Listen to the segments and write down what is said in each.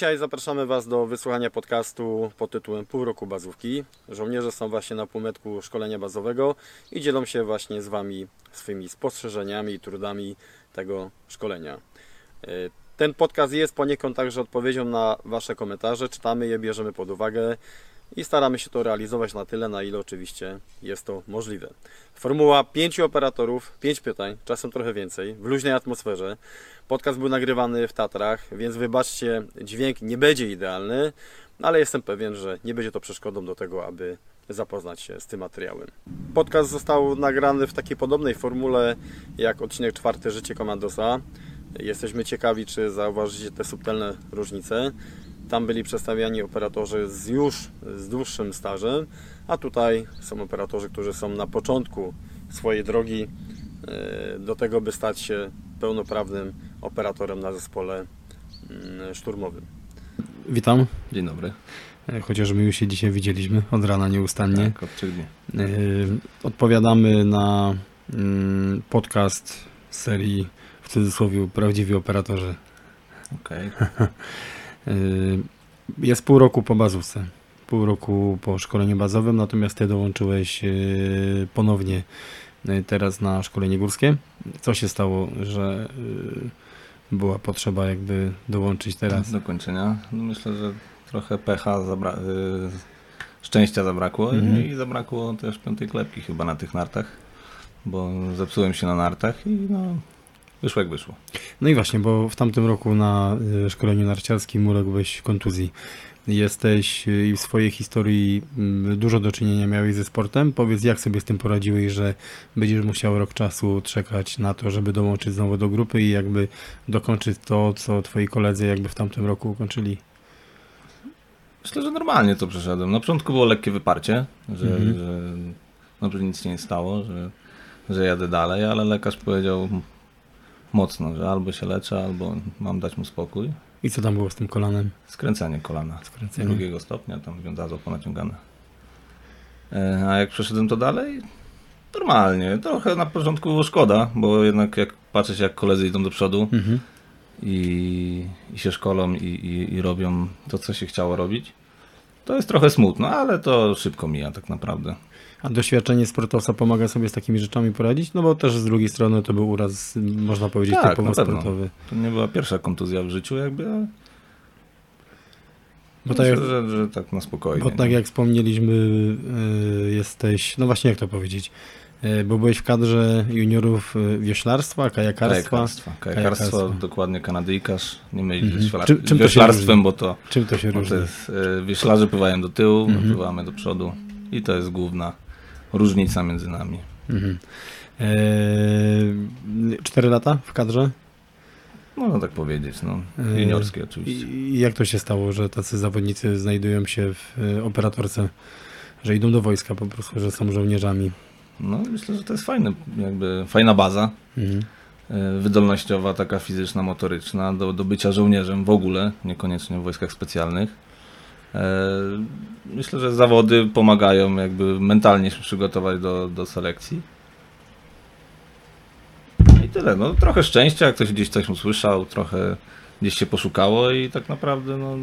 Dzisiaj zapraszamy Was do wysłuchania podcastu pod tytułem Pół roku bazówki. Żołnierze są właśnie na półmetku szkolenia bazowego i dzielą się właśnie z Wami swymi spostrzeżeniami i trudami tego szkolenia. Y, Ten podcast jest poniekąd także odpowiedzią na Wasze komentarze. Czytamy je, bierzemy pod uwagę i staramy się to realizować na tyle, na ile oczywiście jest to możliwe. Formuła pięciu operatorów, pięć pytań, czasem trochę więcej, w luźnej atmosferze. Podcast był nagrywany w Tatrach, więc wybaczcie, dźwięk nie będzie idealny, ale jestem pewien, że nie będzie to przeszkodą do tego, aby zapoznać się z tym materiałem. Podcast został nagrany w takiej podobnej formule jak odcinek czwarty Życie Komandosa. Jesteśmy ciekawi, czy zauważycie te subtelne różnice. Tam byli przedstawiani operatorzy z już z dłuższym stażem, a tutaj są operatorzy, którzy są na początku swojej drogi e, do tego, by stać się pełnoprawnym operatorem na zespole mm, szturmowym. Witam, Dzień dobry. E, chociaż my już się dzisiaj widzieliśmy od rana nieustannie. Tak, od trzech dni. E, Odpowiadamy na mm, podcast serii w cudzysłowie Prawdziwi Operatorzy. Okej. Y, Jest pół roku po bazówce, pół roku po szkoleniu bazowym, natomiast ty dołączyłeś y, ponownie y, teraz na szkolenie górskie. Co się stało, że y, była potrzeba jakby dołączyć teraz? Do kończenia. No myślę, że trochę pecha, zabra- y, szczęścia zabrakło Mhm. i zabrakło też piątej klepki chyba na tych nartach, bo zepsułem się na nartach i no wyszło jak wyszło. No i właśnie, bo w tamtym roku na y, szkoleniu narciarskim uległeś kontuzji. Jesteś y, i w swojej historii mm, dużo do czynienia miałeś ze sportem. Powiedz, jak sobie z tym poradziłeś, że będziesz musiał rok czasu czekać na to, żeby dołączyć znowu do grupy i jakby dokończyć to, co twoi koledzy jakby w tamtym roku ukończyli. Myślę, że normalnie to przeszedłem. Na początku było lekkie wyparcie, że, Mhm. że, no, że nic się nie stało, że, że jadę dalej, ale lekarz powiedział mocno, że albo się leczę, albo mam dać mu spokój. I co tam było z tym kolanem? Skręcenie kolana. Skręcenie. drugiego stopnia, tam wiązadło ponaciągane. E, A jak przeszedłem to dalej? Normalnie. Trochę na początku było szkoda, bo jednak jak patrzę się jak koledzy idą do przodu Mhm. i, i się szkolą i, i, i robią to, co się chciało robić, to jest trochę smutno, ale to szybko mija tak naprawdę. A doświadczenie sportowca pomaga sobie z takimi rzeczami poradzić? No bo też z drugiej strony to był uraz, można powiedzieć, Tak, typowo sportowy. To nie była pierwsza kontuzja w życiu jakby, ale Bo tak myślę, że, że tak na spokojnie. Bo tak jak wspomnieliśmy, y, jesteś, no właśnie jak to powiedzieć, bo byłeś w kadrze juniorów y, wioślarstwa, kajakarstwa. Kajakarstwa. Kajakarstwo, Kajakarstwo. dokładnie kanadyjkarz. Nie mylić z wioślar- Czym- czym wioślarstwem, bo to Czym to się różni? to jest, e, wioślarze pływają do tyłu, Mhm. pływamy do przodu i to jest główna różnica między nami. Mhm. Cztery lata w kadrze? Można tak powiedzieć, no. E, Juniorskie oczywiście. I jak to się stało, że tacy zawodnicy znajdują się w operatorce, że idą do wojska po prostu, że są żołnierzami? No myślę, że to jest fajne, jakby fajna baza, Mhm. e, wydolnościowa, taka fizyczna, motoryczna, do, do bycia żołnierzem w ogóle, niekoniecznie w wojskach specjalnych. E, Myślę, że zawody pomagają jakby mentalnie się przygotować do, do selekcji. I tyle, no trochę szczęścia, jak ktoś gdzieś coś usłyszał, trochę gdzieś się poszukało i tak naprawdę no,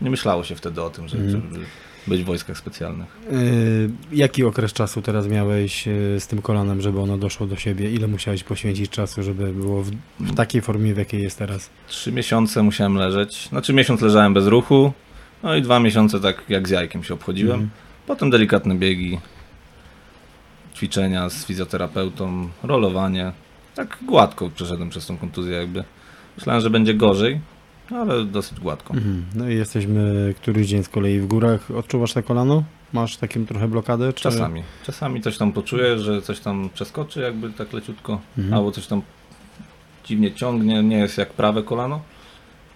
nie myślało się wtedy o tym, że, Mhm. żeby być w wojskach specjalnych. Y, Jaki okres czasu teraz miałeś y, z tym kolanem, żeby ono doszło do siebie? Ile musiałeś poświęcić czasu, żeby było w, w takiej formie, w jakiej jest teraz? Trzy miesiące musiałem leżeć. Znaczy miesiąc leżałem bez ruchu, no i dwa miesiące tak jak z jajkiem się obchodziłem. Mhm. Potem delikatne biegi, ćwiczenia z fizjoterapeutą, rolowanie. Tak gładko przeszedłem przez tą kontuzję jakby. Myślałem, że będzie gorzej, ale dosyć gładko. Mhm. No i jesteśmy któryś dzień z kolei w górach. Odczuwasz te kolano? Masz taką trochę blokadę? Czy... Czasami. Czasami coś tam poczuję, że coś tam przeskoczy jakby tak leciutko, Mhm. albo coś tam dziwnie ciągnie, nie jest jak prawe kolano.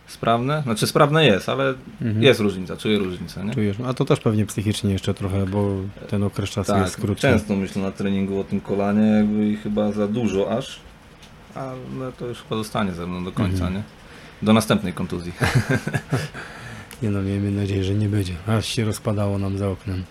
Sprawne? Znaczy sprawne jest, ale Mhm. jest różnica, czuję różnicę, nie? Czujesz? A to też pewnie psychicznie jeszcze trochę, bo ten okres czasu Tak, jest krótszy. często myślę na treningu o tym kolanie, jakby i chyba za dużo aż, ale to już chyba zostanie ze mną do końca, Mhm. nie? Do następnej kontuzji. Nie no, miejmy nadzieję, że nie będzie. Aż się rozpadało nam za oknem.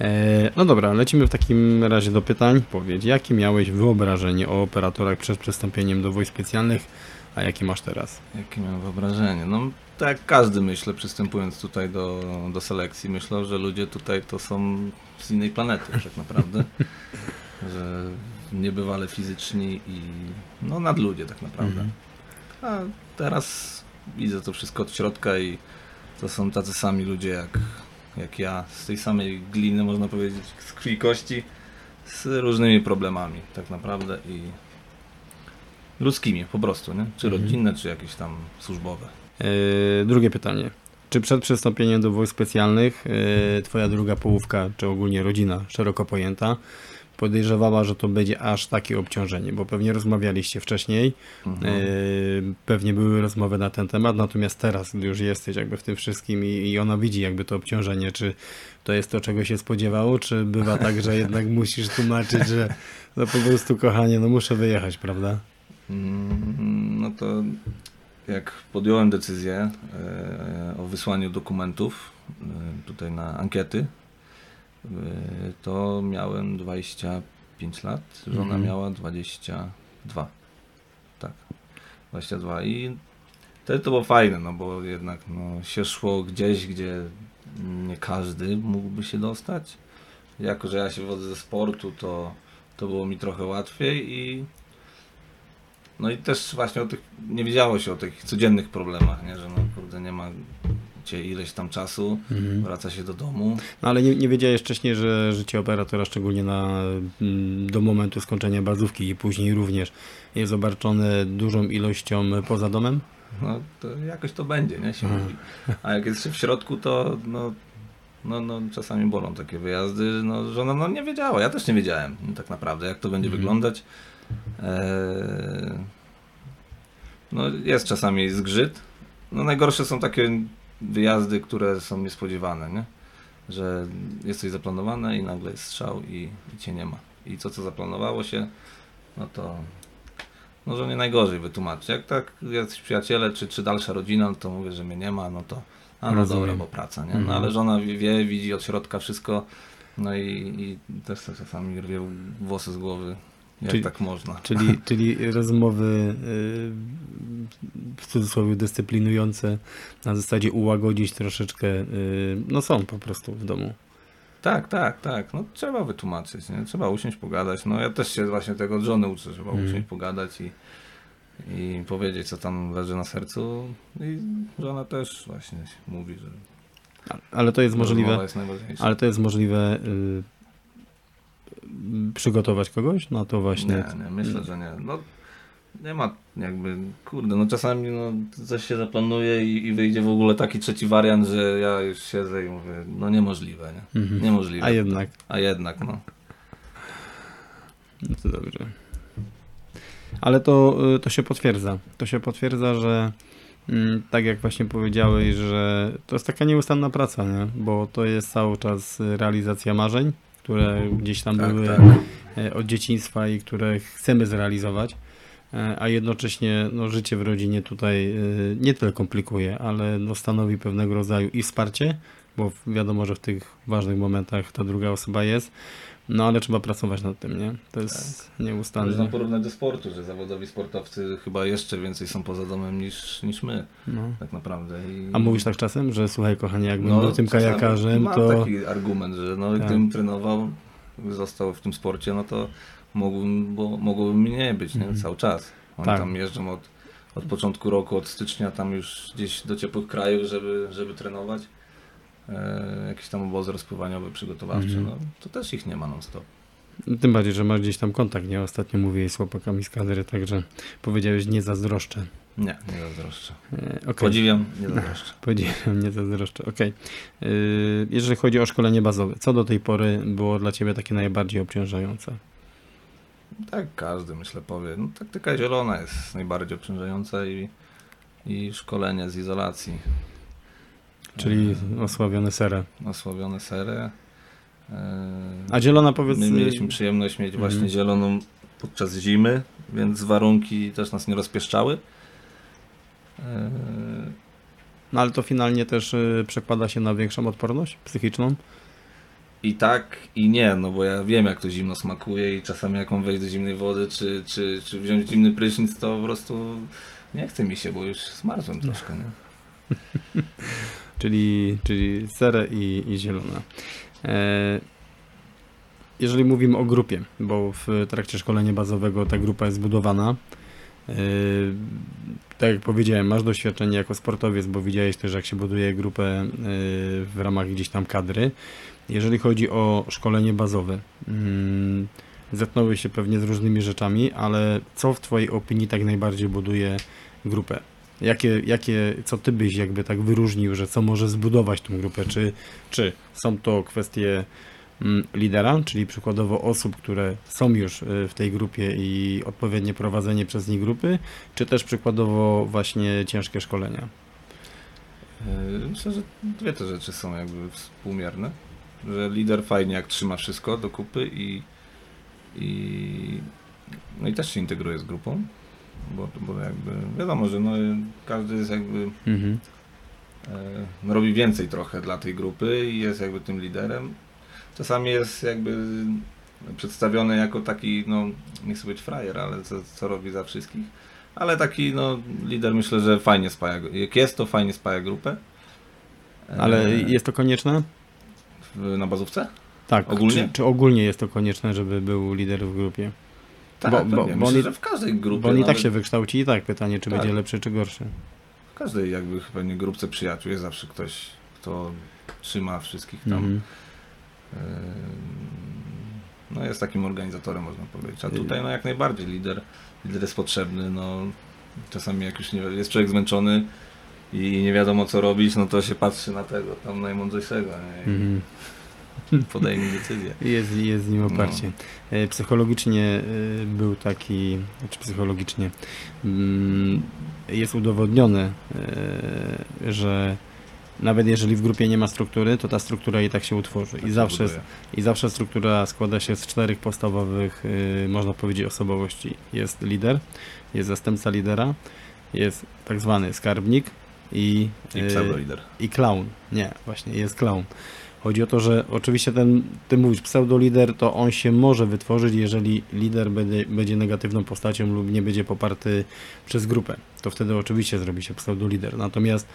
E, no dobra, lecimy w takim razie do pytań. Powiedz, jakie miałeś wyobrażenie o operatorach przed przystąpieniem do wojsk specjalnych, a jakie masz teraz? Jakie miałem wyobrażenie? No, tak jak każdy myślę, przystępując tutaj do, do selekcji, myślał, że ludzie tutaj to są z innej planety tak naprawdę. że niebywale fizyczni i no nadludzie tak naprawdę. A teraz widzę to wszystko od środka i to są tacy sami ludzie jak, jak ja, z tej samej gliny można powiedzieć, z krwi i kości, z różnymi problemami tak naprawdę i ludzkimi po prostu, nie? czy Mhm. rodzinne, czy jakieś tam służbowe. Yy, drugie pytanie. Czy przed przystąpieniem do wojsk specjalnych yy, twoja druga połówka, czy ogólnie rodzina szeroko pojęta, podejrzewała, że to będzie aż takie obciążenie, bo pewnie rozmawialiście wcześniej, Mhm. yy, pewnie były rozmowy na ten temat, natomiast teraz, gdy już jesteś jakby w tym wszystkim i, i ona widzi jakby to obciążenie, czy to jest to, czego się spodziewało, czy bywa tak, że jednak musisz tłumaczyć, że no po prostu kochanie, no muszę wyjechać, prawda? Mm, No to jak podjąłem decyzję e, o wysłaniu dokumentów e, tutaj na ankiety, e, to miałem 25 lat, żona Mhm. miała 22. Tak, 22 i wtedy to było fajne, no bo jednak no, się szło gdzieś, gdzie nie każdy mógłby się dostać. Jako, że ja się wodzę ze sportu, to, to było mi trochę łatwiej i no i też właśnie o tych, nie wiedziało się o tych codziennych problemach, nie? że no kurde nie ma cię ileś tam czasu, Mhm. wraca się do domu. No ale nie, nie wiedziałeś wcześniej, że życie operatora, szczególnie na, mm, do momentu skończenia bazówki i później również, jest obarczone dużą ilością poza domem? No to jakoś to będzie, nie? Się Mhm. mówi. A jak jest w środku, to no, no, no czasami bolą takie wyjazdy. No, żona no, nie wiedziała, ja też nie wiedziałem tak naprawdę, jak to będzie Mhm. wyglądać. Eee, no jest czasami zgrzyt. No najgorsze są takie wyjazdy, które są niespodziewane, nie? Że jest coś zaplanowane i nagle jest strzał i, i cię nie ma. I to, co zaplanowało się, no to no, że nie najgorzej wytłumaczyć. Jak tak jacyś przyjaciele, czy, czy dalsza rodzina, no to mówię, że mnie nie ma, no to a no dobra, bo praca, nie? Mhm. No ale żona wie, widzi od środka wszystko, no i, i też sobie czasami rwie włosy z głowy, jak Czyli- tak można. Czyli, czyli rozmowy y, w cudzysłowie dyscyplinujące na zasadzie ułagodzić troszeczkę, y, no są po prostu w domu. Tak, tak, tak. No trzeba wytłumaczyć, nie? Trzeba usiąść, pogadać. No ja też się właśnie tego od żony uczę, trzeba Mhm. usiąść, pogadać i, i powiedzieć, co tam leży na sercu. I żona też właśnie mówi, że Ale to jest możliwe, jest ale to jest możliwe przygotować kogoś na to właśnie. Nie, nie, myślę, że nie. No, nie ma jakby, kurde, no czasami no, coś się zaplanuje i, i wyjdzie w ogóle taki trzeci wariant, że ja już siedzę i mówię, no niemożliwe, nie? Mhm. Niemożliwe. A jednak. A jednak, no. No to dobrze. Ale to, to się potwierdza. To się potwierdza, że mm, tak jak właśnie powiedziałeś, że to jest taka nieustanna praca, nie? bo to jest cały czas realizacja marzeń, które gdzieś tam Tak, były tak. e, od dzieciństwa i które chcemy zrealizować, e, a jednocześnie no, życie w rodzinie tutaj y, nie tyle komplikuje, ale no, stanowi pewnego rodzaju i wsparcie, bo wiadomo, że w tych ważnych momentach ta druga osoba jest, no ale trzeba pracować nad tym, nie? To jest Można nieustanne. porównać do sportu, że zawodowi sportowcy chyba jeszcze więcej są poza domem niż, niż my, No. tak naprawdę. I... A mówisz tak czasem, że słuchaj kochanie, jakbym no, był tym kajakarzem, Mam to... taki argument, że no, Tak. gdybym trenował, został w tym sporcie, no to mógłbym, bo mogłoby mnie nie być nie? Mhm. cały czas. Oni Tak. tam jeżdżą od, od początku roku, od stycznia tam już gdzieś do ciepłych krajów, żeby, żeby trenować. E, jakieś tam obozy rozpływaniowe, przygotowawcze, Mhm. no to też ich nie ma non stop. Tym bardziej, że masz gdzieś tam kontakt, nie? Ostatnio mówiłeś z chłopakami z kadry, także powiedziałeś nie zazdroszczę. Nie, nie zazdroszczę. E, okej. Podziwiam, nie zazdroszczę. Powiedziałem, nie zazdroszczę. Okej. Yy, Jeżeli chodzi o szkolenie bazowe, co do tej pory było dla Ciebie takie najbardziej obciążające? Tak, każdy myślę powie. No, taktyka zielona jest najbardziej obciążająca i, i szkolenie z izolacji. Czyli osławione serę. osławione sery. E, A zielona powiedz... My mieliśmy przyjemność mieć Mhm. właśnie zieloną podczas zimy, więc warunki też nas nie rozpieszczały. No ale to finalnie też y, przekłada się na większą odporność psychiczną? I tak, i nie, no bo ja wiem jak to zimno smakuje i czasami jak mam wejść do zimnej wody, czy, czy, czy wziąć zimny prysznic, to po prostu nie chce mi się, bo już zmarzłem troszkę, nie? czyli, czyli serę i, i zielona. E, jeżeli mówimy o grupie, bo w trakcie szkolenia bazowego ta grupa jest zbudowana, e, tak jak powiedziałem, masz doświadczenie jako sportowiec, bo widziałeś też, jak się buduje grupę e, w ramach gdzieś tam kadry. Jeżeli chodzi o szkolenie bazowe, mm, zetknąłeś się pewnie z różnymi rzeczami, ale co w Twojej opinii tak najbardziej buduje grupę? Jakie, jakie, co Ty byś jakby tak wyróżnił, że co może zbudować tą grupę? Czy, czy są to kwestie mm, lidera, czyli przykładowo osób, które są już y, w tej grupie i odpowiednie prowadzenie przez nich grupy, czy też przykładowo właśnie ciężkie szkolenia? Yy, Myślę, że dwie te rzeczy są jakby współmierne. Że lider fajnie jak trzyma wszystko do kupy i, i no i też się integruje z grupą, bo, bo jakby wiadomo, że no, każdy jest jakby Mhm. e, no, robi więcej trochę dla tej grupy i jest jakby tym liderem. Czasami jest jakby przedstawiony jako taki, no nie chcę być frajer, ale co, co robi za wszystkich. Ale taki no lider myślę, że fajnie spaja, jak jest to fajnie spaja grupę. E, Ale jest to konieczne? w, na bazówce? Tak. Ogólnie? Czy, czy ogólnie jest to konieczne, żeby był lider w grupie? Tak, Bo- bo, bo- oni- że w każdej grupie, Bo on i tak nawet się wykształci i tak pytanie, czy Tak. będzie lepszy, czy gorszy. w każdej jakby pewnie grupce przyjaciół jest zawsze ktoś, kto trzyma wszystkich tam. Mhm. No jest takim organizatorem, można powiedzieć. A tutaj no jak najbardziej lider, lider jest potrzebny. No, czasami jak już nie, jest człowiek zmęczony i nie wiadomo co robić, no to się patrzy na tego tam najmądrzejszego nie? Mhm. podejmie decyzję. Jest, jest z nim oparcie. No. Psychologicznie e, był taki, czy psychologicznie mm, jest udowodnione, e, że nawet jeżeli w grupie nie ma struktury, to ta struktura i tak się utworzy. Tak I się zawsze, buduje. I zawsze struktura składa się z czterech podstawowych, można powiedzieć, osobowości. Jest lider, jest zastępca lidera, jest tak zwany skarbnik i, I pseudolider. i clown. Nie, właśnie, jest clown. Chodzi o to, że oczywiście ten, ty mówisz, pseudolider, to on się może wytworzyć, jeżeli lider będzie, będzie negatywną postacią lub nie będzie poparty przez grupę. To wtedy oczywiście zrobi się pseudolider. Natomiast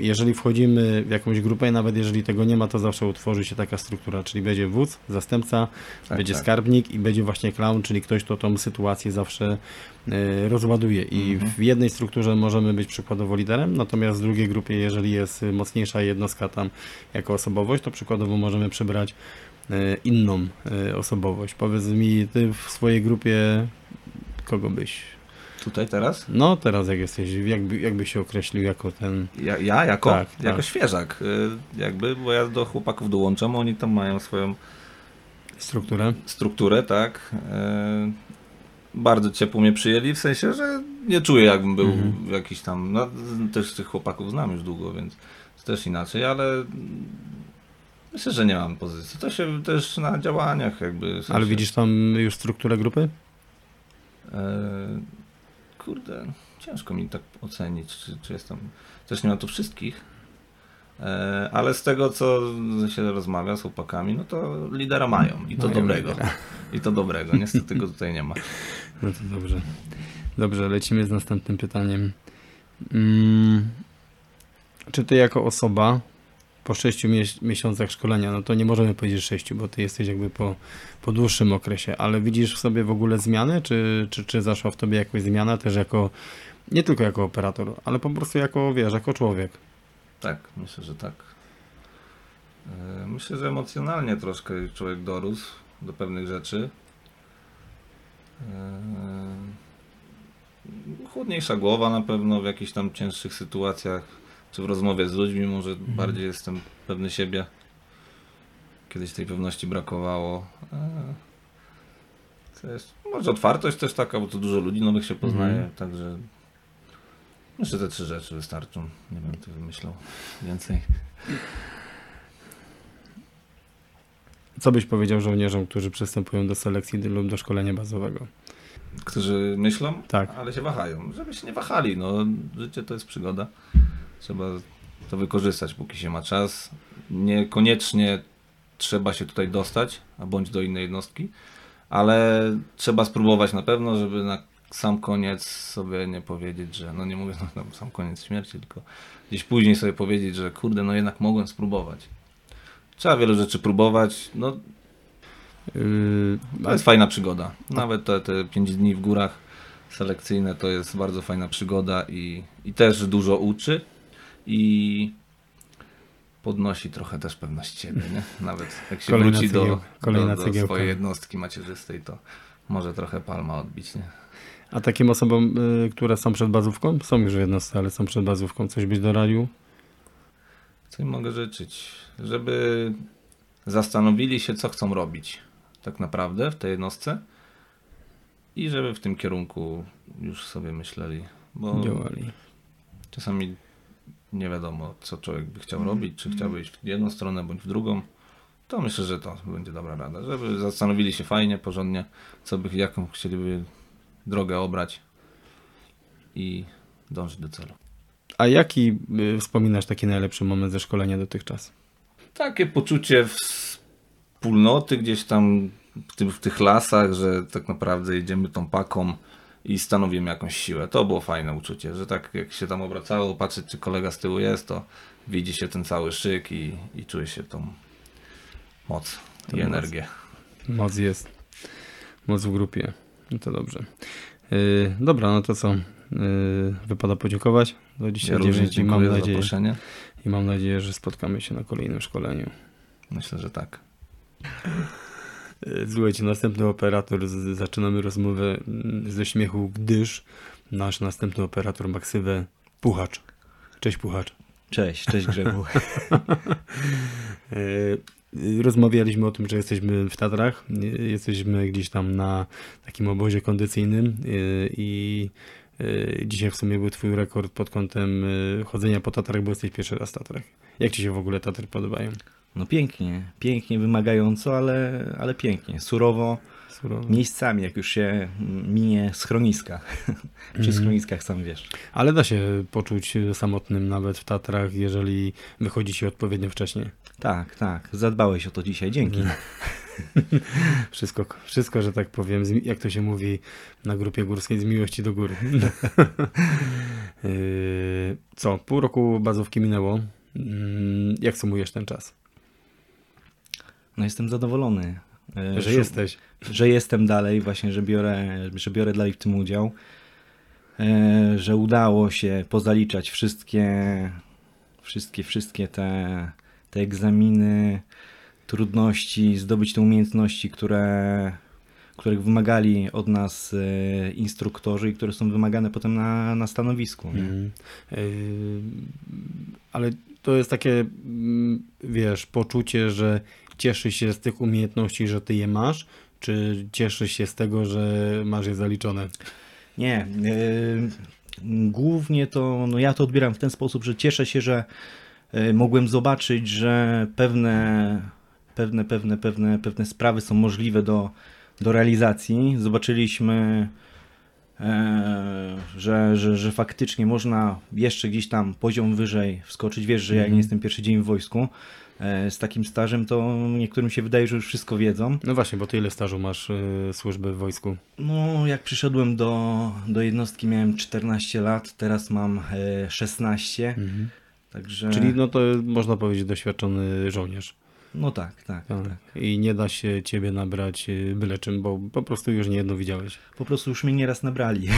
jeżeli wchodzimy w jakąś grupę nawet jeżeli tego nie ma, to zawsze utworzy się taka struktura, czyli będzie wódz, zastępca, Tak, będzie tak. skarbnik i będzie właśnie clown, czyli ktoś, kto tą sytuację zawsze e, rozładuje. I Mhm. w jednej strukturze możemy być przykładowo liderem, natomiast w drugiej grupie, jeżeli jest mocniejsza jednostka tam jako osobowość, to przykładowo możemy przybrać e, inną osobowość. Powiedz mi, ty w swojej grupie kogo byś? Tutaj teraz? No teraz jak jesteś, jakby, jakby się określił jako ten... Ja, ja jako, Tak, jako tak. świeżak, y, jakby, bo ja do chłopaków dołączam, oni tam mają swoją Strukturę? strukturę, tak. E, bardzo ciepło mnie przyjęli, w sensie, że nie czuję jakbym był Mhm. jakiś tam, no też tych chłopaków znam już długo, więc to też inaczej, ale myślę, że nie mam pozycji. To się też na działaniach jakby... w sensie, Ale widzisz tam już strukturę grupy? E, kurde, ciężko mi tak ocenić, czy, czy jestem... Też nie ma tu wszystkich. E, ale z tego, co się rozmawia z chłopakami, no to lidera mają i to Mają dobrego. lidera. I to dobrego. Niestety go tutaj nie ma. No to dobrze. Dobrze, lecimy z następnym pytaniem. Mm, czy ty jako osoba po sześciu mieś- miesiącach szkolenia, no to nie możemy powiedzieć sześciu, bo ty jesteś jakby po, po dłuższym okresie, ale widzisz w sobie w ogóle zmiany? Czy, czy, czy zaszła w tobie jakaś zmiana też jako, nie tylko jako operator, ale po prostu jako, wiesz, jako człowiek? Tak, myślę, że tak. E, Myślę, że emocjonalnie troszkę człowiek dorósł do pewnych rzeczy. E, Chłodniejsza głowa na pewno w jakichś tam cięższych sytuacjach, czy w rozmowie z ludźmi może bardziej jestem pewny siebie. Kiedyś tej pewności brakowało. E, Też, może otwartość też taka, bo to dużo ludzi nowych się poznaje, Mhm. także Myślę, że te trzy rzeczy wystarczą. Nie będę wymyślał więcej. Co byś powiedział żołnierzom, którzy przystępują do selekcji lub do szkolenia bazowego? Którzy myślą, Tak. ale się wahają. Żeby się nie wahali. No, życie to jest przygoda. Trzeba to wykorzystać, póki się ma czas. Niekoniecznie trzeba się tutaj dostać, a bądź do innej jednostki, ale trzeba spróbować na pewno, żeby na sam koniec sobie nie powiedzieć, że no nie mówię no, no, sam koniec śmierci, tylko gdzieś później sobie powiedzieć, że kurde, no jednak mogłem spróbować. Trzeba wiele rzeczy próbować, no Yy, to jest fajna przygoda. Nawet te, te 5 dni w górach selekcyjne to jest bardzo fajna przygoda i, i też dużo uczy i podnosi trochę też pewność siebie, nie? Nawet jak się Kolejna wróci do, cegieł- kolejna do, do cegiełka. swojej jednostki macierzystej, to może trochę palma odbić, nie? A takim osobom, y, które są przed bazówką, są już w jednostce, ale są przed bazówką, coś byś doradził? Co im mogę życzyć? Żeby zastanowili się, co chcą robić tak naprawdę w tej jednostce i żeby w tym kierunku już sobie myśleli, bo Działali. czasami nie wiadomo, co człowiek by chciał robić, czy chciałby iść w jedną stronę bądź w drugą. To myślę, że to będzie dobra rada, żeby zastanowili się fajnie, porządnie, co by, jaką chcieliby drogę obrać i dążyć do celu. A jaki y, wspominasz taki najlepszy moment ze szkolenia dotychczas? takie poczucie wspólnoty gdzieś tam w, tym, w tych lasach, że tak naprawdę jedziemy tą paką i stanowimy jakąś siłę. To było fajne uczucie, że tak jak się tam obracało, patrzeć czy kolega z tyłu jest, to widzi się ten cały szyk i, i czuje się tą moc i energię. Moc jest. Moc w grupie. No to dobrze. Yy, dobra, no to co? Yy, wypada podziękować za Ja dzisiaj również i mam nadzieję, zaproszenie. i mam nadzieję, że spotkamy się na kolejnym szkoleniu. Myślę, że tak. Yy, Słuchajcie, następny operator, z, zaczynamy rozmowę mm, ze śmiechu, gdyż nasz następny operator ma ksywę Puchacz. Cześć Puchacz. Cześć, cześć Grzechu. E, Rozmawialiśmy o tym, że jesteśmy w Tatrach. y, Jesteśmy gdzieś tam na takim obozie kondycyjnym i dzisiaj w sumie był Twój rekord pod kątem chodzenia po Tatrach, bo jesteś pierwszy raz w Tatrach. Jak Ci się w ogóle Tatry podobają? No pięknie, pięknie, wymagająco, ale, ale pięknie. Surowo, Surowo. miejscami, jak już się minie schroniska. Przy Mhm. schroniskach sam wiesz. Ale da się poczuć samotnym nawet w Tatrach, jeżeli wychodzi się odpowiednio wcześniej. Tak, tak, zadbałeś o to dzisiaj, dzięki. Mhm. Wszystko, wszystko, że tak powiem, jak to się mówi na grupie górskiej, z miłości do góry. Yy, Co, pół roku bazówki minęło. Mm, Jak sumujesz ten czas? No jestem zadowolony. e, Że szu- jesteś. Że jestem dalej, właśnie, że biorę, że biorę dalej w tym udział. E, Że udało się pozaliczać wszystkie, wszystkie, wszystkie te, te egzaminy, trudności, zdobyć te umiejętności, które, których wymagali od nas e, instruktorzy i które są wymagane potem na, na stanowisku. Mm. Yy, Ale to jest takie, mm, wiesz, poczucie, że cieszysz się z tych umiejętności, że ty je masz, czy cieszysz się z tego, że masz je zaliczone? Nie. e, Głównie to, no ja to odbieram w ten sposób, że cieszę się, że e, mogłem zobaczyć, że pewne, pewne, pewne, pewne, pewne sprawy są możliwe do, do realizacji. Zobaczyliśmy, e, że, że, że faktycznie można jeszcze gdzieś tam poziom wyżej wskoczyć. Wiesz, że ja nie Mhm. jestem pierwszy dzień w wojsku. E, Z takim stażem to niektórym się wydaje, że już wszystko wiedzą. No właśnie, bo ty ile stażu masz y, służby w wojsku? No, jak przyszedłem do, do jednostki, miałem 14 lat, teraz mam e, 16, także... Czyli no to można powiedzieć doświadczony żołnierz. No tak, tak, Tak. tak. I nie da się ciebie nabrać byle czym, bo po prostu już niejedno widziałeś. Po prostu już mnie nieraz nabrali.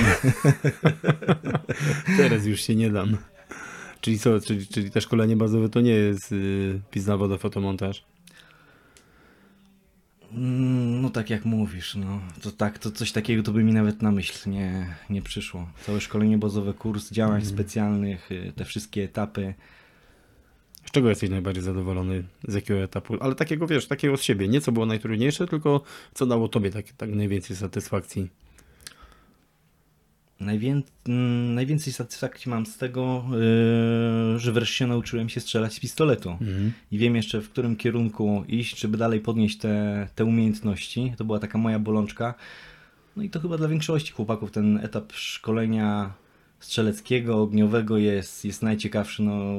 Teraz już się nie dam. Czyli co, czyli, czyli te szkolenie bazowe to nie jest y, pis na wodę, fotomontaż? Mm, No tak jak mówisz, no to tak, to coś takiego to by mi nawet na myśl nie, nie przyszło. Całe szkolenie bazowe, kurs działań Mhm. specjalnych, y, te wszystkie etapy. Z czego jesteś najbardziej zadowolony? Z jakiego etapu? Ale takiego, wiesz, takiego z siebie. Nie co było najtrudniejsze, tylko co dało tobie tak, tak najwięcej satysfakcji. Najwię... mm, Najwięcej satysfakcji mam z tego, yy, że wreszcie nauczyłem się strzelać z pistoletu. Mhm. i wiem jeszcze w którym kierunku iść, żeby dalej podnieść te, te umiejętności. To była taka moja bolączka. No i to chyba dla większości chłopaków ten etap szkolenia strzeleckiego, ogniowego jest, jest najciekawszy. No,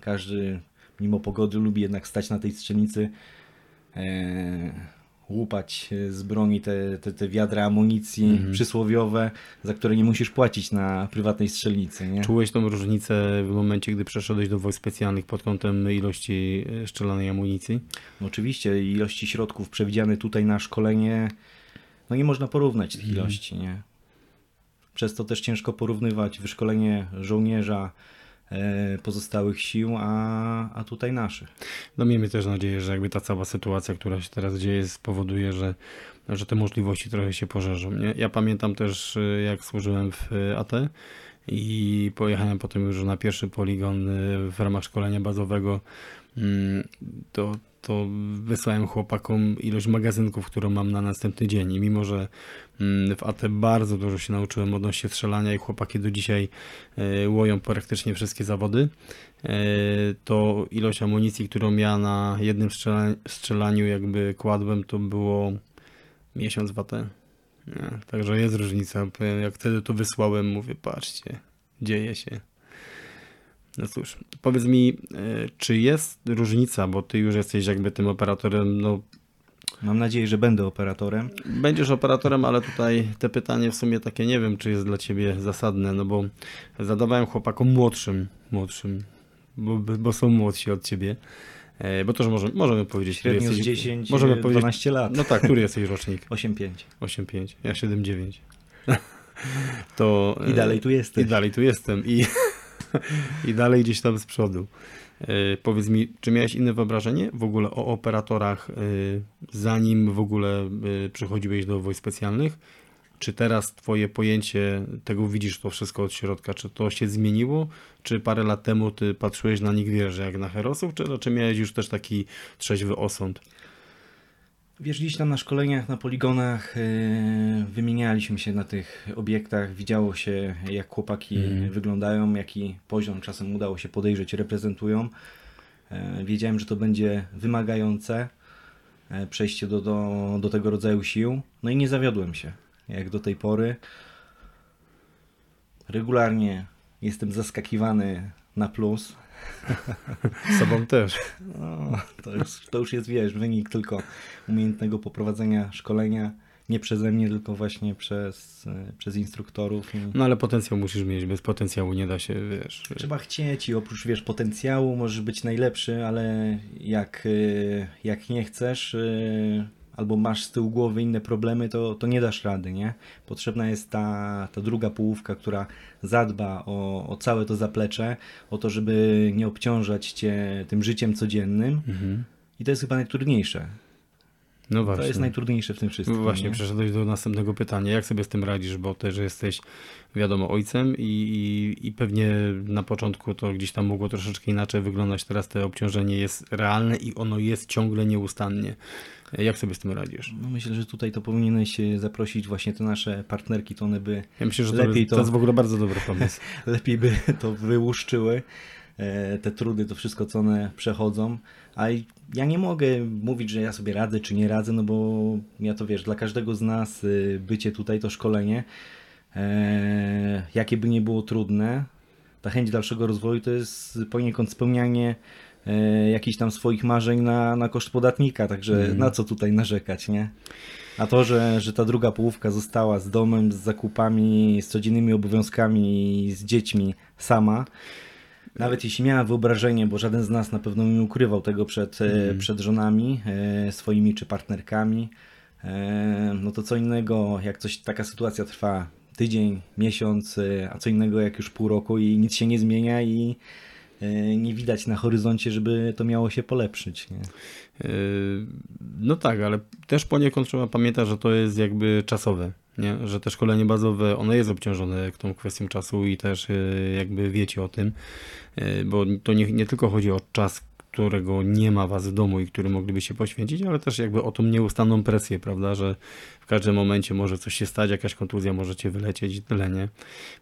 każdy mimo pogody lubi jednak stać na tej strzelnicy, e, łupać e, z broni te, te, te wiadra amunicji Mhm. przysłowiowe, za które nie musisz płacić na prywatnej strzelnicy, nie? Czułeś tą różnicę w momencie, gdy przeszedłeś do wojsk specjalnych pod kątem ilości e, strzelanej amunicji? No oczywiście ilości środków przewidziane tutaj na szkolenie, no nie można porównać tych Mhm. ilości, nie? Przez to też ciężko porównywać wyszkolenie żołnierza pozostałych sił, a, a tutaj naszych. No miejmy też nadzieję, że jakby ta cała sytuacja, która się teraz dzieje, spowoduje, że, że te możliwości trochę się poszerzą. Nie? Ja pamiętam też, y, jak służyłem w y, AT i pojechałem potem już na pierwszy poligon w ramach szkolenia bazowego, to, to wysłałem chłopakom ilość magazynków, którą mam na następny dzień. I mimo, że mm, w AT bardzo dużo się nauczyłem odnośnie strzelania i chłopaki do dzisiaj y, łoją praktycznie wszystkie zawody, e, to ilość amunicji, którą ja na jednym strzela- strzelaniu jakby kładłem, to było miesiąc w AT. Także jest różnica. Jak wtedy to wysłałem, mówię, patrzcie, dzieje się. No cóż, powiedz mi, e, czy jest różnica, bo ty już jesteś jakby tym operatorem, no Mam nadzieję, że będę operatorem. Będziesz operatorem, ale tutaj te pytanie w sumie takie nie wiem, czy jest dla ciebie zasadne, no bo zadawałem chłopakom młodszym, młodszym, bo, bo są młodsi od ciebie, e, bo to, że może, możemy powiedzieć, który Średnio z jesteś, 10, możemy e, powiedzieć, 12 lat. no tak, który jesteś rocznik? 8-5. 8,5, ja 7,9. To, I dalej tu jesteś. I dalej tu jestem i, i dalej gdzieś tam z przodu. E, powiedz mi, czy miałeś inne wyobrażenie w ogóle o operatorach, e, zanim w ogóle e, przychodziłeś do wojsk specjalnych? Czy teraz twoje pojęcie tego widzisz to wszystko od środka? Czy to się zmieniło? Czy parę lat temu ty patrzyłeś na nich wiesz, jak na herosów? Czy raczej miałeś już też taki trzeźwy osąd? Wiesz, tam na szkoleniach, na poligonach e, wymienialiśmy się na tych obiektach, widziało się jak chłopaki Mhm. wyglądają, jaki poziom czasem udało się podejrzeć, reprezentują. E, wiedziałem, że to będzie wymagające e, przejście do, do, do tego rodzaju sił, no i nie zawiodłem się, jak do tej pory. Regularnie jestem zaskakiwany na plus. Z sobą też. No, to, już, to już jest, wiesz, wynik tylko umiejętnego poprowadzenia szkolenia. Nie przeze mnie, tylko właśnie przez, e, przez instruktorów. I No ale potencjał musisz mieć, bez potencjału nie da się, wiesz... Trzeba chcieć i oprócz, wiesz, potencjału możesz być najlepszy, ale jak, e, jak nie chcesz e, albo masz z tyłu głowy inne problemy, to, to nie dasz rady, nie? Potrzebna jest ta, ta druga połówka, która zadba o, o całe to zaplecze, o to, żeby nie obciążać cię tym życiem codziennym. Mhm. I to jest chyba najtrudniejsze. No właśnie. To jest najtrudniejsze w tym wszystkim. No Właśnie, nie? przeszedłeś do następnego pytania. Jak sobie z tym radzisz? Bo też jesteś, wiadomo, ojcem i, i, i pewnie na początku to gdzieś tam mogło troszeczkę inaczej wyglądać. Teraz to obciążenie jest realne i ono jest ciągle nieustannie. Jak sobie z tym radzisz? No myślę, że tutaj to powinieneś zaprosić właśnie te nasze partnerki, to one by Ja myślę, że Lepiej to to- jest w ogóle bardzo dobry pomysł. lepiej by to wyłuszczyły, e, te trudy, to wszystko, co one przechodzą. A ja nie mogę mówić, że ja sobie radzę, czy nie radzę, no bo ja to wiesz, dla każdego z nas e, bycie tutaj to szkolenie, e, jakie by nie było trudne, ta chęć dalszego rozwoju to jest poniekąd spełnianie jakichś tam swoich marzeń na, na koszt podatnika, także Mhm. na co tutaj narzekać, nie? A to, że, że ta druga połówka została z domem, z zakupami, z codziennymi obowiązkami, z dziećmi sama, nawet jeśli miała wyobrażenie, bo żaden z nas na pewno nie ukrywał tego przed, e, Mhm. przed żonami e, swoimi czy partnerkami, e, no to co innego, jak coś, taka sytuacja trwa tydzień, miesiąc, e, a co innego jak już pół roku i nic się nie zmienia i e, nie widać na horyzoncie, żeby to miało się polepszyć. Nie? Yy, No tak, ale też poniekąd trzeba pamiętać, że to jest jakby czasowe, nie? że te szkolenie bazowe, ono jest obciążone tą kwestią czasu i też yy, jakby wiecie o tym, bo to nie, nie tylko chodzi o czas, którego nie ma was w domu i który moglibyście poświęcić, ale też jakby o tą nieustanną presję, prawda, że w każdym momencie może coś się stać, jakaś kontuzja, możecie wylecieć i tyle, nie?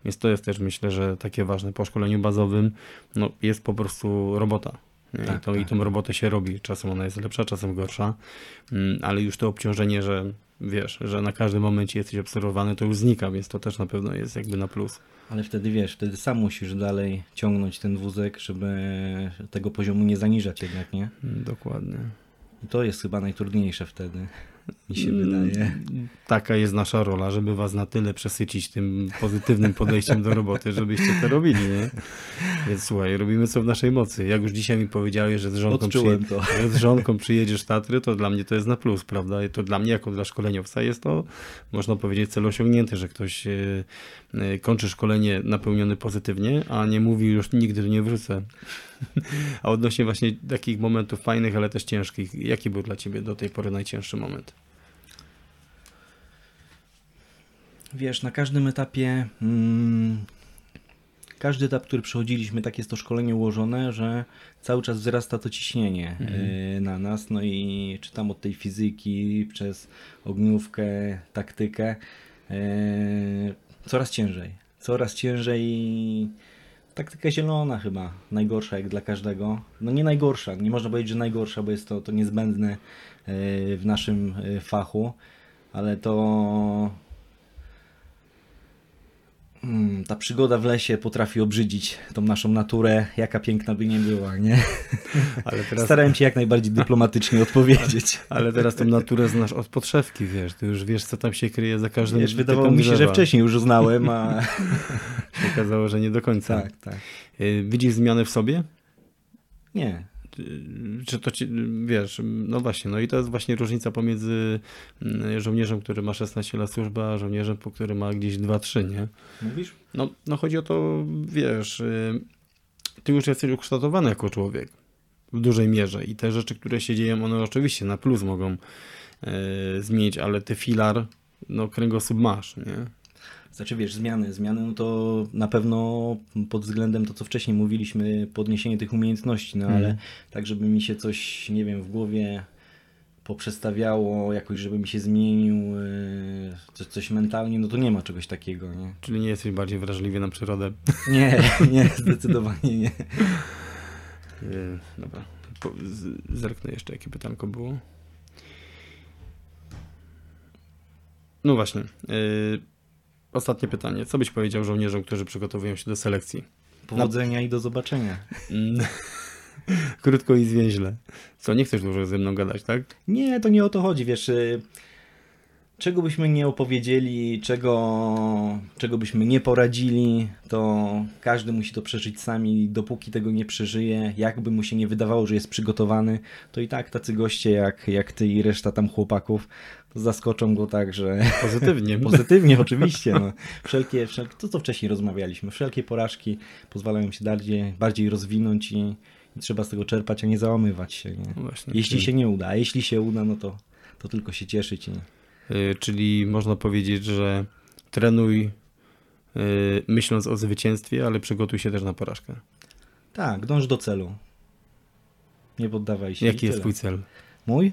Więc to jest też myślę, że takie ważne po szkoleniu bazowym, no jest po prostu robota. Tak, I, to, I tak. tą robotę się robi. Czasem ona jest lepsza, czasem gorsza, Mm, ale już to obciążenie, że wiesz, że na każdym momencie jesteś obserwowany, to już znika, więc to też na pewno jest jakby na plus. Ale wtedy wiesz, wtedy sam musisz dalej ciągnąć ten wózek, żeby tego poziomu nie zaniżać jednak, nie? Dokładnie. I to jest chyba najtrudniejsze wtedy. Mi się wydaje. Taka jest nasza rola, żeby was na tyle przesycić tym pozytywnym podejściem do roboty, żebyście to robili, nie? Więc słuchaj, robimy co w naszej mocy. Jak już dzisiaj mi powiedziałeś, że z żonką, Odczułem przyje- to. z żonką przyjedziesz Tatry, to dla mnie to jest na plus, prawda? I to dla mnie, jako dla szkoleniowca, jest to, można powiedzieć, cel osiągnięty, że ktoś e, e, kończy szkolenie napełniony pozytywnie, a nie mówi już nigdy nie wrócę. A odnośnie właśnie takich momentów fajnych, ale też ciężkich, jaki był dla ciebie do tej pory najcięższy moment? Wiesz, na każdym etapie, mm, każdy etap, który przechodziliśmy, tak jest to szkolenie ułożone, że cały czas wzrasta to ciśnienie y, na nas. No i czytam od tej fizyki, przez ogniówkę, taktykę, y, coraz ciężej. Coraz ciężej. Taktyka zielona chyba, najgorsza jak dla każdego. No nie najgorsza, nie można powiedzieć, że najgorsza, bo jest to, to niezbędne y, w naszym fachu, ale to Mm, ta przygoda w lesie potrafi obrzydzić tą naszą naturę, jaka piękna by nie była, nie? Ale teraz, Starałem się jak najbardziej dyplomatycznie odpowiedzieć. ale teraz tą naturę znasz od podszewki, wiesz, ty już wiesz, co tam się kryje za każdym Wiesz, wydawało mi się, że wcześniej już znałem, a... Się okazało, że nie do końca. tak, tak. Y, Widzisz zmiany w sobie? Nie. Y, Czy to ci, wiesz, no właśnie, no i to jest właśnie różnica pomiędzy mm, żołnierzem, który ma 16 lat służby, a żołnierzem, który ma gdzieś 2-3, nie? Mówisz? No, no chodzi o to, wiesz, y, ty już jesteś ukształtowany jako człowiek w dużej mierze i te rzeczy, które się dzieją, one oczywiście na plus mogą y, zmienić, ale ty filar, no kręgosłup masz, nie? Znaczy wiesz, zmiany, zmiany, no to na pewno pod względem to, co wcześniej mówiliśmy, podniesienie tych umiejętności, no ale Mhm. tak, żeby mi się coś, nie wiem, w głowie poprzestawiało, jakoś, żeby mi się zmienił yy, coś, coś mentalnie, no to nie ma czegoś takiego, nie? Czyli nie jesteś bardziej wrażliwy na przyrodę. Nie, nie, zdecydowanie nie. Yy, dobra. Zerknę jeszcze, jakie pytanko było. No właśnie. Yy, ostatnie pytanie. Co byś powiedział żołnierzom, którzy przygotowują się do selekcji? Powodzenia i do zobaczenia. Mm. Krótko i zwięźle. Co, nie chcesz dużo ze mną gadać, tak? Nie, to nie o to chodzi, wiesz. Czego byśmy nie opowiedzieli, czego, czego byśmy nie poradzili, to każdy musi to przeżyć sami. Dopóki tego nie przeżyje, jakby mu się nie wydawało, że jest przygotowany, to i tak tacy goście jak, jak ty i reszta tam chłopaków to zaskoczą go tak, że Pozytywnie. pozytywnie oczywiście. No. Wszelkie, wszelkie, to co wcześniej rozmawialiśmy, wszelkie porażki pozwalają się bardziej, bardziej rozwinąć i, i trzeba z tego czerpać, a nie załamywać się. Nie? No właśnie, Jeśli czyli, się nie uda, a jeśli się uda, no to, to tylko się cieszyć. I... yy, czyli można powiedzieć, że trenuj yy, myśląc o zwycięstwie, ale przygotuj się też na porażkę. Tak, dąż do celu. Nie poddawaj się. Jaki jest twój cel? Mój?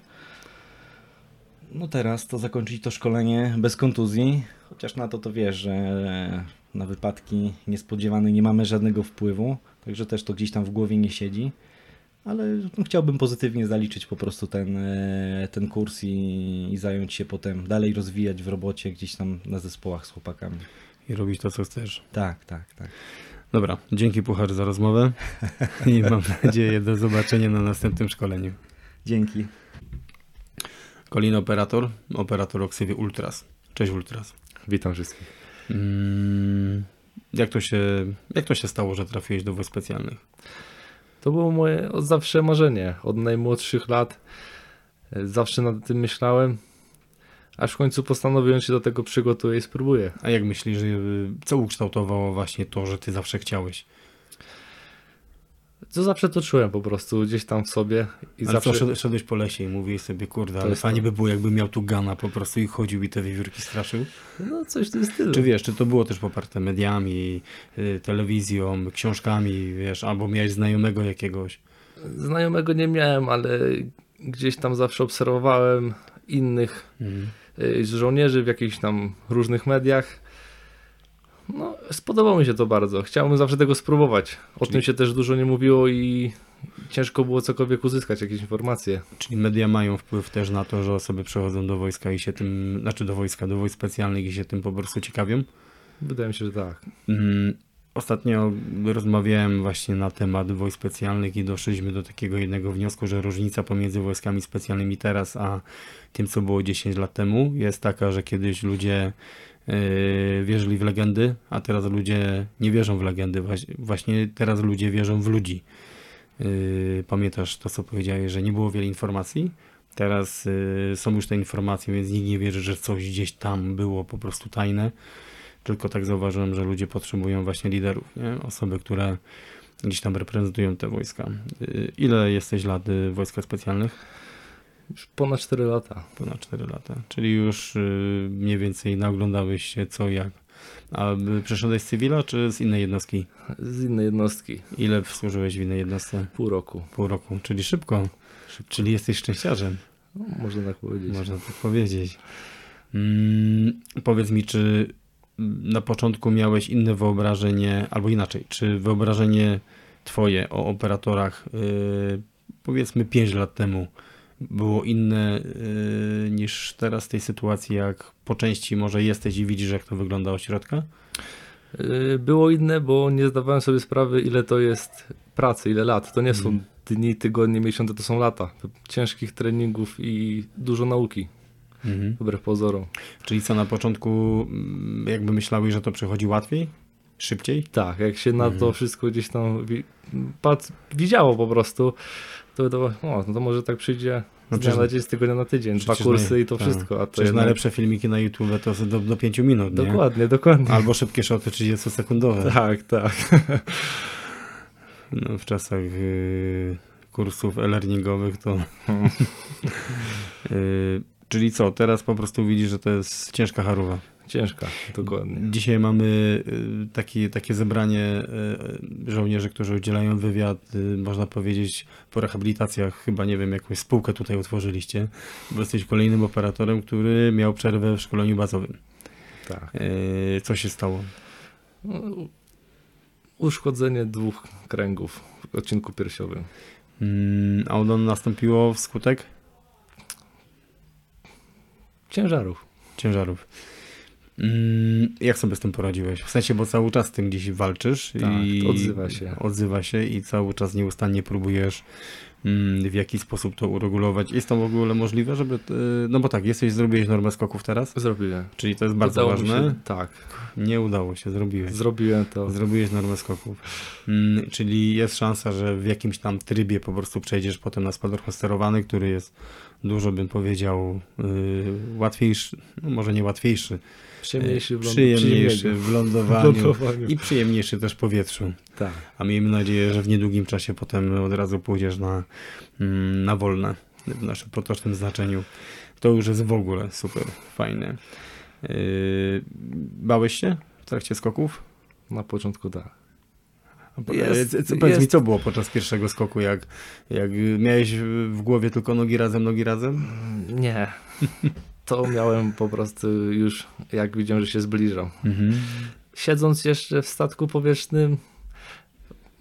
No teraz to zakończyć to szkolenie bez kontuzji, chociaż na to to wiesz, że na wypadki niespodziewane nie mamy żadnego wpływu, także też to gdzieś tam w głowie nie siedzi, ale chciałbym pozytywnie zaliczyć po prostu ten, e, ten kurs i, i zająć się potem dalej rozwijać w robocie gdzieś tam na zespołach z chłopakami. I robić to, co chcesz. Tak, tak, tak. Dobra, dzięki Puchar za rozmowę i mam nadzieję do zobaczenia na następnym szkoleniu. Dzięki. Kolin Operator, operator o ksywie Ultras. Cześć Ultras. Witam wszystkich. Mm, jak, to się, jak to się stało, że trafiłeś do wojsk specjalnych? To było moje od zawsze marzenie. Od najmłodszych lat e, zawsze nad tym myślałem. Aż w końcu postanowiłem się do tego przygotuję i spróbuję. A jak myślisz, y, co ukształtowało właśnie to, że ty zawsze chciałeś? Co zawsze to czułem po prostu gdzieś tam w sobie i Ale zawsze szed- szedłeś po lesie i mówiłeś sobie, kurde, ale fajnie to. by było, jakby miał tu gana po prostu i chodził i te wiewiórki straszył. no coś w tym stylu. Czy wiesz, czy to było też poparte mediami, y, telewizją, książkami, wiesz, albo miałeś znajomego jakiegoś? Znajomego nie miałem, ale gdzieś tam zawsze obserwowałem innych Mhm. y, żołnierzy w jakichś tam różnych mediach. No, spodobało mi się to bardzo. Chciałbym zawsze tego spróbować. O Czyli- tym się też dużo nie mówiło i ciężko było cokolwiek uzyskać, jakieś informacje. Czyli media mają wpływ też na to, że osoby przechodzą do wojska i się tym, znaczy do wojska, do wojsk specjalnych i się tym po prostu ciekawią. Wydaje mi się, że tak. Mm, Ostatnio rozmawiałem właśnie na temat wojsk specjalnych i doszliśmy do takiego jednego wniosku, że różnica pomiędzy wojskami specjalnymi teraz, a tym, co było 10 lat temu, jest taka, że kiedyś ludzie wierzyli w legendy, a teraz ludzie nie wierzą w legendy. Właśnie teraz ludzie wierzą w ludzi. Yy, Pamiętasz to, co powiedziałeś, że nie było wiele informacji? Teraz yy, są już te informacje, więc nikt nie wierzy, że coś gdzieś tam było po prostu tajne. Tylko tak zauważyłem, że ludzie potrzebują właśnie liderów, nie? osoby, które gdzieś tam reprezentują te wojska. Yy, Ile jesteś lat yy, w wojskach specjalnych? Już ponad 4 lata. Ponad 4 lata. Czyli już yy, mniej więcej naoglądałeś się co jak. A y, przeszedłeś z cywila czy z innej jednostki? Z innej jednostki. Ile służyłeś w innej jednostce? Pół roku. Pół roku, czyli szybko. Czyli jesteś szczęściarzem, No, można tak powiedzieć. można tak powiedzieć. Mm, powiedz mi, czy na początku miałeś inne wyobrażenie, albo inaczej, czy wyobrażenie twoje o operatorach yy, powiedzmy 5 lat temu było inne yy, niż teraz w tej sytuacji, jak po części może jesteś i widzisz, jak to wygląda od środka? Y, Było inne, bo nie zdawałem sobie sprawy, ile to jest pracy, ile lat. To nie są Mhm. dni, tygodnie, miesiące, to są lata. Ciężkich treningów i dużo nauki, Mhm. wbrew pozorom. Czyli co na początku mm, jakby myślałeś, że to przychodzi łatwiej? Szybciej? Tak, jak się na Mhm. to wszystko gdzieś tam wi- pat, widziało po prostu, to wydawało, o, no to może tak przyjdzie No z dnia na dzień, z tygodnia na tydzień, dwa przecież kursy naj- i to tak. wszystko. A to jednak... najlepsze filmiki na YouTube to do, do 5 minut, nie? Dokładnie, dokładnie. Albo szybkie szoty 30-sekundowe. Tak, tak. No, w czasach y, kursów e-learningowych to... y, czyli co, teraz po prostu widzisz, że to jest ciężka charuwa. Ciężka, dokładnie. Dzisiaj mamy y, taki, takie zebranie y, żołnierzy, którzy udzielają wywiad, y, można powiedzieć, po rehabilitacjach. Chyba, nie wiem, jakąś spółkę tutaj utworzyliście, bo jesteś kolejnym operatorem, który miał przerwę w szkoleniu bazowym. Tak. Y, Co się stało? No, uszkodzenie dwóch kręgów w odcinku piersiowym. Mm, A ono nastąpiło wskutek Ciężarów. ciężarów. Mm, Jak sobie z tym poradziłeś? W sensie, bo cały czas z tym gdzieś walczysz Tak, i odzywa się. Odzywa się i cały czas nieustannie próbujesz mm, w jaki sposób to uregulować. Jest to w ogóle możliwe, żeby. y, No bo tak, jesteś, zrobiłeś normę skoków teraz, Zrobiłem. czyli to jest bardzo Udało ważne. Się, tak, Nie udało się, zrobiłeś. zrobiłem to. Zrobiłeś normę skoków. Mm, czyli jest szansa, że w jakimś tam trybie po prostu przejdziesz potem na spadochron sterowany, który jest dużo, bym powiedział, y, łatwiejszy, no może nie łatwiejszy, Przyjemniejszy w lądu- przyjemniejszy w lądowaniu lądowaniu. i przyjemniejszy też w powietrzu. Tak. A miejmy nadzieję, że w niedługim czasie potem od razu pójdziesz na, mm, na wolne w naszym potocznym znaczeniu. To już jest w ogóle super, fajne. Yy, bałeś się w trakcie skoków? Na początku tak. Jest, Jest- powiedz mi, jest- co było podczas pierwszego skoku, jak, jak miałeś w głowie tylko nogi razem, nogi razem? Nie. To miałem po prostu już, jak widziałem, że się zbliżam. Siedząc jeszcze w statku powietrznym,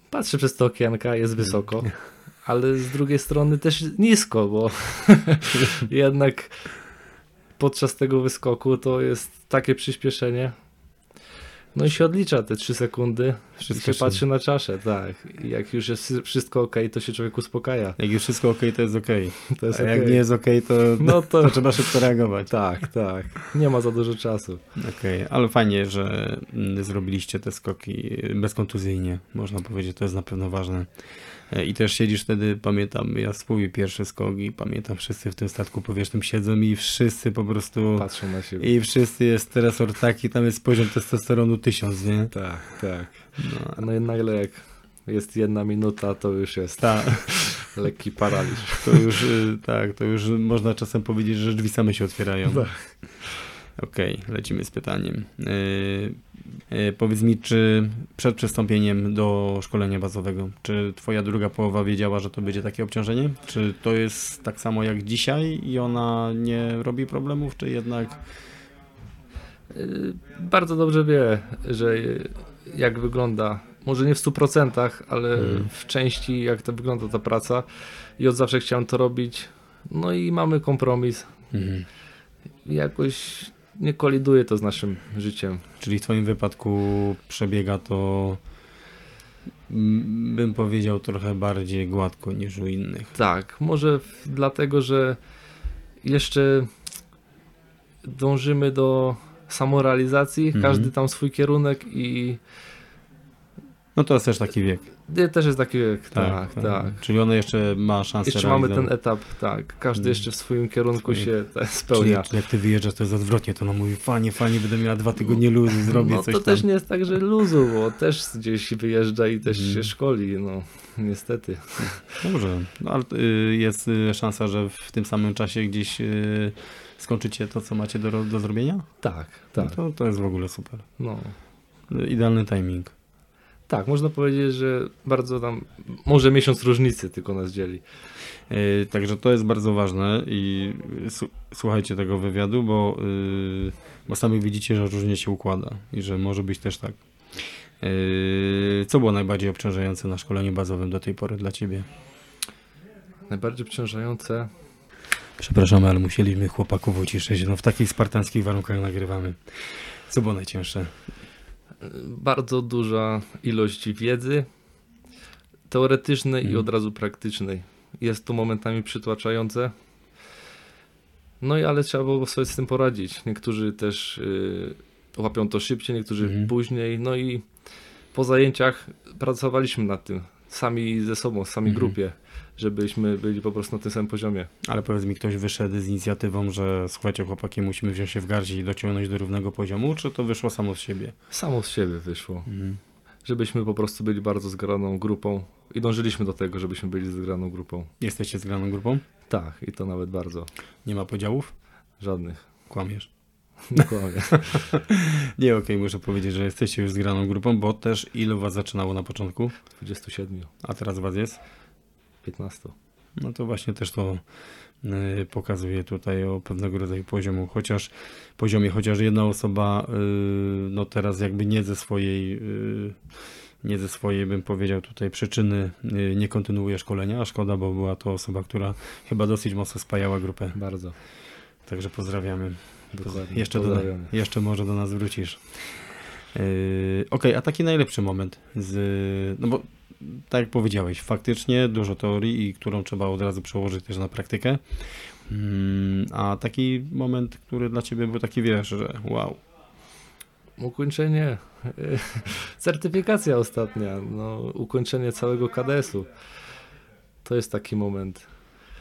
patrzę przez te okienka, jest wysoko, ale z drugiej strony też nisko, bo jednak podczas tego wyskoku to jest takie przyspieszenie. No i się odlicza te 3 sekundy, Wszystko się patrzy na czaszę, tak. I jak już jest wszystko ok, to się człowiek uspokaja. Jak już wszystko ok, to jest ok. To jest A jak okej. nie jest ok, to, No to- to trzeba szybko reagować. Tak, tak. Nie ma za dużo czasu. Okej, ale fajnie, że mm, zrobiliście te skoki bezkontuzyjnie, można powiedzieć, to jest na pewno ważne. E, I też siedzisz wtedy, pamiętam, ja swój pierwszy skok i pamiętam, wszyscy w tym statku powietrznym siedzą i wszyscy po prostu, Patrzą na siebie. i wszyscy jest stresor taki, tam jest poziom testosteronu tysiąc, nie? Tak, tak. No, No i nagle jak jest jedna minuta, to już jest ta, lekki paraliż. to już, y, tak, to już można czasem powiedzieć, że drzwi same się otwierają. Okej, lecimy z pytaniem. Yy, yy, powiedz mi, czy przed przystąpieniem do szkolenia bazowego, czy twoja druga połowa wiedziała, że to będzie takie obciążenie? Czy to jest tak samo jak dzisiaj i ona nie robi problemów, czy jednak... Y, Bardzo dobrze wie, że jak wygląda, może nie w 100%, ale Mhm. w części jak to wygląda ta praca i od zawsze chciałem to robić. No i mamy kompromis. Mhm. Jakoś nie koliduje to z naszym życiem. Czyli w Twoim wypadku przebiega to, mm, bym powiedział, trochę bardziej gładko niż u innych. Tak, może dlatego, że jeszcze dążymy do samorealizacji, Mhm. każdy tam swój kierunek i No to jest też taki wiek. też jest taki wiek, tak, tak. Czyli ona jeszcze ma szansę Jeszcze mamy ten etap, tak, każdy jeszcze w swoim kierunku się tak, spełnia. czyli jak ty wyjeżdżasz, to jest odwrotnie, to ona mówi, fajnie, fajnie, będę miała dwa tygodnie luzu, zrobię no coś to tam. też nie jest tak, że luzu, bo też gdzieś wyjeżdża i też Mhm. się szkoli, no niestety. Dobrze, no, ale y, jest y, szansa, że w tym samym czasie gdzieś y, skończycie to, co macie do, do zrobienia? Tak, No tak, to, to jest w ogóle super. no. Idealny timing. Tak, można powiedzieć, że bardzo tam, może miesiąc różnicy tylko nas dzieli. Y, Także to jest bardzo ważne i su- słuchajcie tego wywiadu, bo, y, bo sami widzicie, że różnie się układa i że może być też tak. Y, Co było najbardziej obciążające na szkoleniu bazowym do tej pory dla Ciebie? Najbardziej obciążające, Przepraszamy, ale musieliśmy chłopaków uciszyć. No w takich spartańskich warunkach nagrywamy. Co było najcięższe? Bardzo duża ilość wiedzy teoretycznej i Mhm. od razu praktycznej. Jest to momentami przytłaczające. No i ale trzeba było sobie z tym poradzić. Niektórzy też y, łapią to szybciej, niektórzy Mhm. później. No i po zajęciach pracowaliśmy nad tym. Sami ze sobą, sami Mhm. grupie, żebyśmy byli po prostu na tym samym poziomie. Ale powiedz mi, ktoś wyszedł z inicjatywą, że słuchajcie chłopaki, musimy wziąć się w garści i dociągnąć do równego poziomu, czy to wyszło samo z siebie? Samo z siebie wyszło. Żebyśmy po prostu byli bardzo zgraną grupą i dążyliśmy do tego, żebyśmy byli zgraną grupą. Jesteście zgraną grupą? Tak, i to nawet bardzo. Nie ma podziałów? Żadnych. Kłamiesz. Dokładnie. Nie, okej, muszę powiedzieć, że jesteście już zgraną grupą, bo też ilu was zaczynało na początku, 27, a teraz was jest? 15. No to właśnie też to y, pokazuje tutaj o pewnego rodzaju poziomu, chociaż poziomie, chociaż jedna osoba y, no teraz jakby nie ze swojej y, nie ze swojej bym powiedział tutaj przyczyny nie kontynuuje szkolenia, a szkoda, bo była to osoba, która chyba dosyć mocno spajała grupę, Bardzo. także pozdrawiamy. Dokładnie. Jeszcze, do, jeszcze może do nas wrócisz. Yy, Okej, a taki najlepszy moment z, no bo tak jak powiedziałeś, faktycznie dużo teorii i którą trzeba od razu przełożyć też na praktykę. Mm, a taki moment, który dla ciebie był taki, wiesz, że wow. Ukończenie. Certyfikacja ostatnia. No, ukończenie całego KDS-u. To jest taki moment.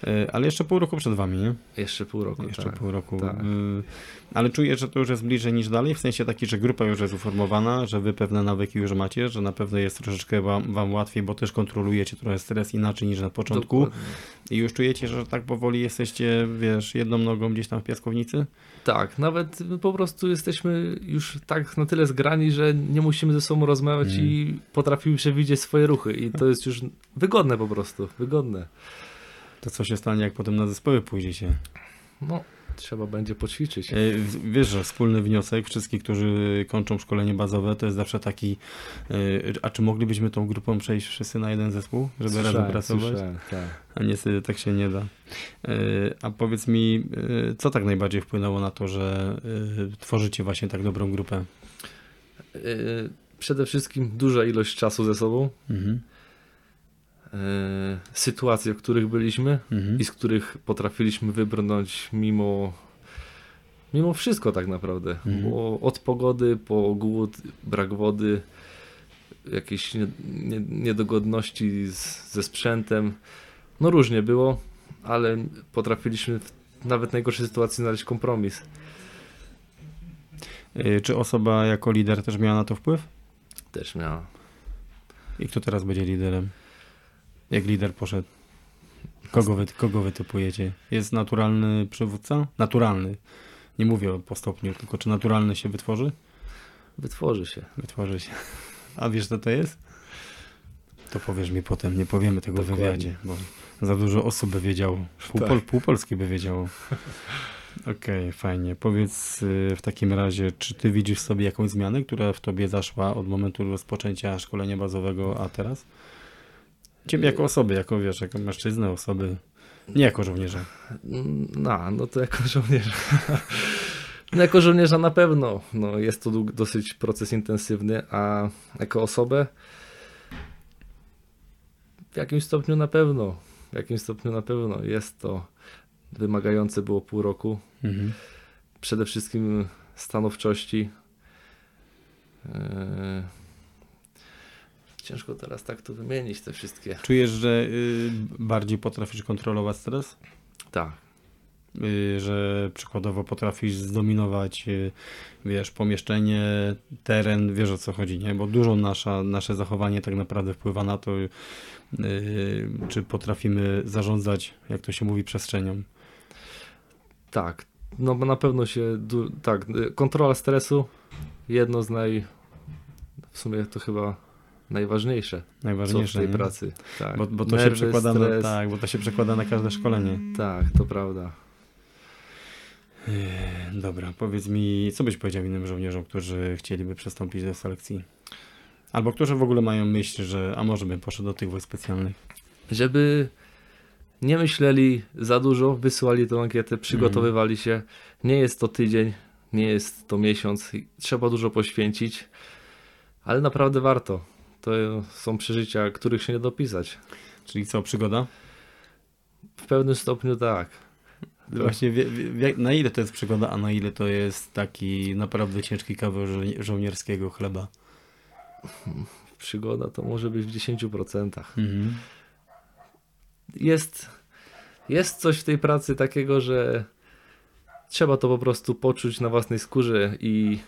Yy, ale jeszcze pół roku przed wami, nie? Jeszcze pół roku. Jeszcze tak. pół roku. tak. Yy, ale czujesz, że to już jest bliżej niż dalej? W sensie taki, że grupa już jest uformowana, że wy pewne nawyki już macie, że na pewno jest troszeczkę wam, wam łatwiej, bo też kontrolujecie trochę stres inaczej niż na początku. Dokładnie. I już czujecie, że tak powoli jesteście, wiesz, jedną nogą gdzieś tam w piaskownicy? Tak, nawet po prostu jesteśmy już tak na tyle zgrani, że nie musimy ze sobą rozmawiać Mm. i potrafimy przewidzieć swoje ruchy. I to jest już wygodne po prostu. Wygodne. To co się stanie, jak potem na zespoły pójdziecie? No, trzeba będzie poćwiczyć. E, Wiesz, że wspólny wniosek wszystkich, którzy kończą szkolenie bazowe, to jest zawsze taki, e, a czy moglibyśmy tą grupą przejść wszyscy na jeden zespół, żeby razem Słyszałem, pracować? słyszałem, tak. A niestety tak się nie da. E, A powiedz mi, co tak najbardziej wpłynęło na to, że tworzycie właśnie tak dobrą grupę? Przede wszystkim duża ilość czasu ze sobą, Mhm. Yy, sytuacje, w których byliśmy Mhm. i z których potrafiliśmy wybrnąć mimo, mimo wszystko tak naprawdę. Mhm. Bo od pogody po głód, brak wody, jakieś nie, nie, niedogodności z, ze sprzętem. No różnie było, ale potrafiliśmy w nawet najgorszej sytuacji znaleźć kompromis. E, Czy osoba jako lider też miała na to wpływ? Też miała. I kto teraz będzie liderem? Jak lider poszedł? Kogo wy, kogo wy typujecie? Jest naturalny przywódca? Naturalny. Nie mówię po stopniu, tylko czy naturalny się wytworzy? Wytworzy się. Wytworzy się. A wiesz, co to jest? To powiesz mi potem, nie powiemy tego w Dokładnie. wywiadzie, bo za dużo osób by wiedziało. Pół, Tak. pol, pół Polski by wiedziało. Okej, fajnie. Powiedz y, w takim razie, czy ty widzisz sobie jakąś zmianę, która w tobie zaszła od momentu rozpoczęcia szkolenia bazowego, a teraz? Ciebie jako osoby, jako wiesz, jako mężczyznę, osoby, nie jako żołnierza. No, no to jako żołnierz. No jako żołnierza na pewno no, jest to dosyć proces intensywny, a jako osobę w jakimś stopniu na pewno, w jakimś stopniu na pewno jest to wymagające było pół roku. Mhm. Przede wszystkim stanowczości. Eee, Ciężko teraz tak tu wymienić te wszystkie. Czujesz, że y, bardziej potrafisz kontrolować stres? Tak, Y, że przykładowo potrafisz zdominować, y, wiesz, pomieszczenie, teren, wiesz o co chodzi, nie? Bo dużo nasza, nasze zachowanie tak naprawdę wpływa na to, y, czy potrafimy zarządzać, jak to się mówi, przestrzenią. tak. No bo na pewno się, tak, kontrola stresu, jedno z naj, w sumie to chyba najważniejsze, co w Najważniejsze, tej nie? pracy. Tak. Bo, bo to się Nerwy, przekłada na, tak, bo to się przekłada na każde szkolenie. Tak, to prawda. Dobra, powiedz mi, co byś powiedział innym żołnierzom, którzy chcieliby przystąpić do selekcji? Albo którzy w ogóle mają myśl, że a może bym poszedł do tych wojsk specjalnych. żeby nie myśleli za dużo, wysłali tę ankietę, przygotowywali się. Nie jest to tydzień, nie jest to miesiąc, trzeba dużo poświęcić, ale naprawdę warto. To są przeżycia, których się nie dopisać. Czyli co, przygoda? W pewnym stopniu tak. Właśnie wie, wie, na ile to jest przygoda, a na ile to jest taki naprawdę ciężki kawał żo- żołnierskiego chleba? Przygoda to może być w 10%. Mhm. Jest, jest coś w tej pracy takiego, że trzeba to po prostu poczuć na własnej skórze i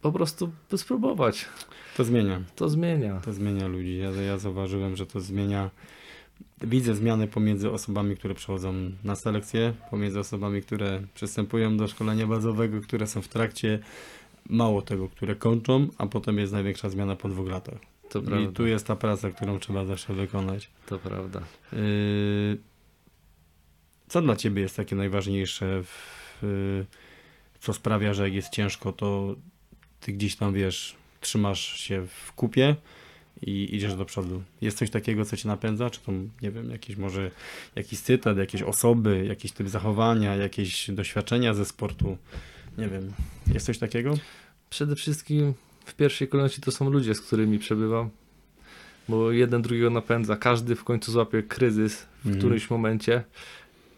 po prostu spróbować. To zmienia. To zmienia. To zmienia ludzi. Ja, ja zauważyłem, że to zmienia. Widzę zmiany pomiędzy osobami, które przychodzą na selekcję, pomiędzy osobami, które przystępują do szkolenia bazowego, które są w trakcie, mało tego, które kończą, a potem jest największa zmiana po dwóch latach. To I prawda. tu jest ta praca, którą trzeba zawsze wykonać. To prawda. Yy, Co dla Ciebie jest takie najważniejsze, w, yy, co sprawia, że jak jest ciężko, to Ty gdzieś tam, wiesz, trzymasz się w kupie i idziesz do przodu. Jest coś takiego, co Cię napędza? Czy to, nie wiem, jakiś może jakiś cytat, jakieś osoby, jakiś typ zachowania, jakieś doświadczenia ze sportu? Nie wiem. Jest coś takiego? Przede wszystkim w pierwszej kolejności to są ludzie, z którymi przebywam, bo jeden drugiego napędza. Każdy w końcu złapie kryzys w Mhm. którymś momencie.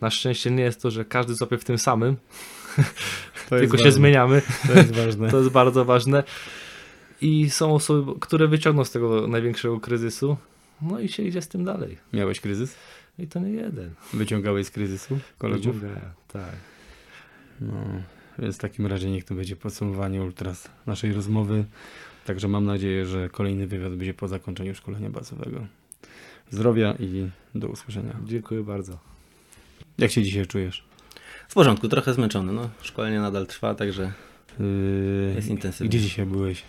Na szczęście nie jest to, że każdy złapie w tym samym, tylko się ważne. zmieniamy. To jest ważne. To jest bardzo ważne. I są osoby, które wyciągną z tego największego kryzysu, no i się idzie z tym dalej. Miałeś kryzys? I to nie jeden. Wyciągałeś z kryzysu kolegów? Tak. No, więc w takim razie niech to będzie podsumowanie ultras naszej rozmowy. Także mam nadzieję, że kolejny wywiad będzie po zakończeniu szkolenia bazowego. Zdrowia i do usłyszenia. Dziękuję bardzo. Jak się dzisiaj czujesz? W porządku, trochę zmęczony. No, szkolenie nadal trwa, także Yy, jest intensywnie. Gdzie dzisiaj byłeś?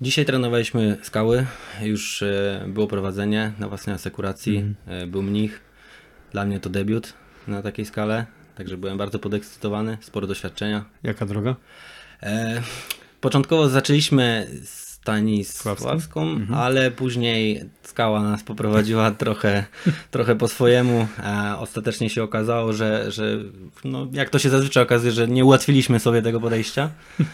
Dzisiaj trenowaliśmy skały, już e, było prowadzenie na własnej asekuracji, e, był mnich. Dla mnie to debiut na takiej skale, także byłem bardzo podekscytowany, sporo doświadczenia. Jaka droga? E, początkowo zaczęliśmy z? Stanisławską, Mhm. ale później skała nas poprowadziła trochę, trochę po swojemu. A ostatecznie się okazało, że, że no, jak to się zazwyczaj okazuje, że nie ułatwiliśmy sobie tego podejścia.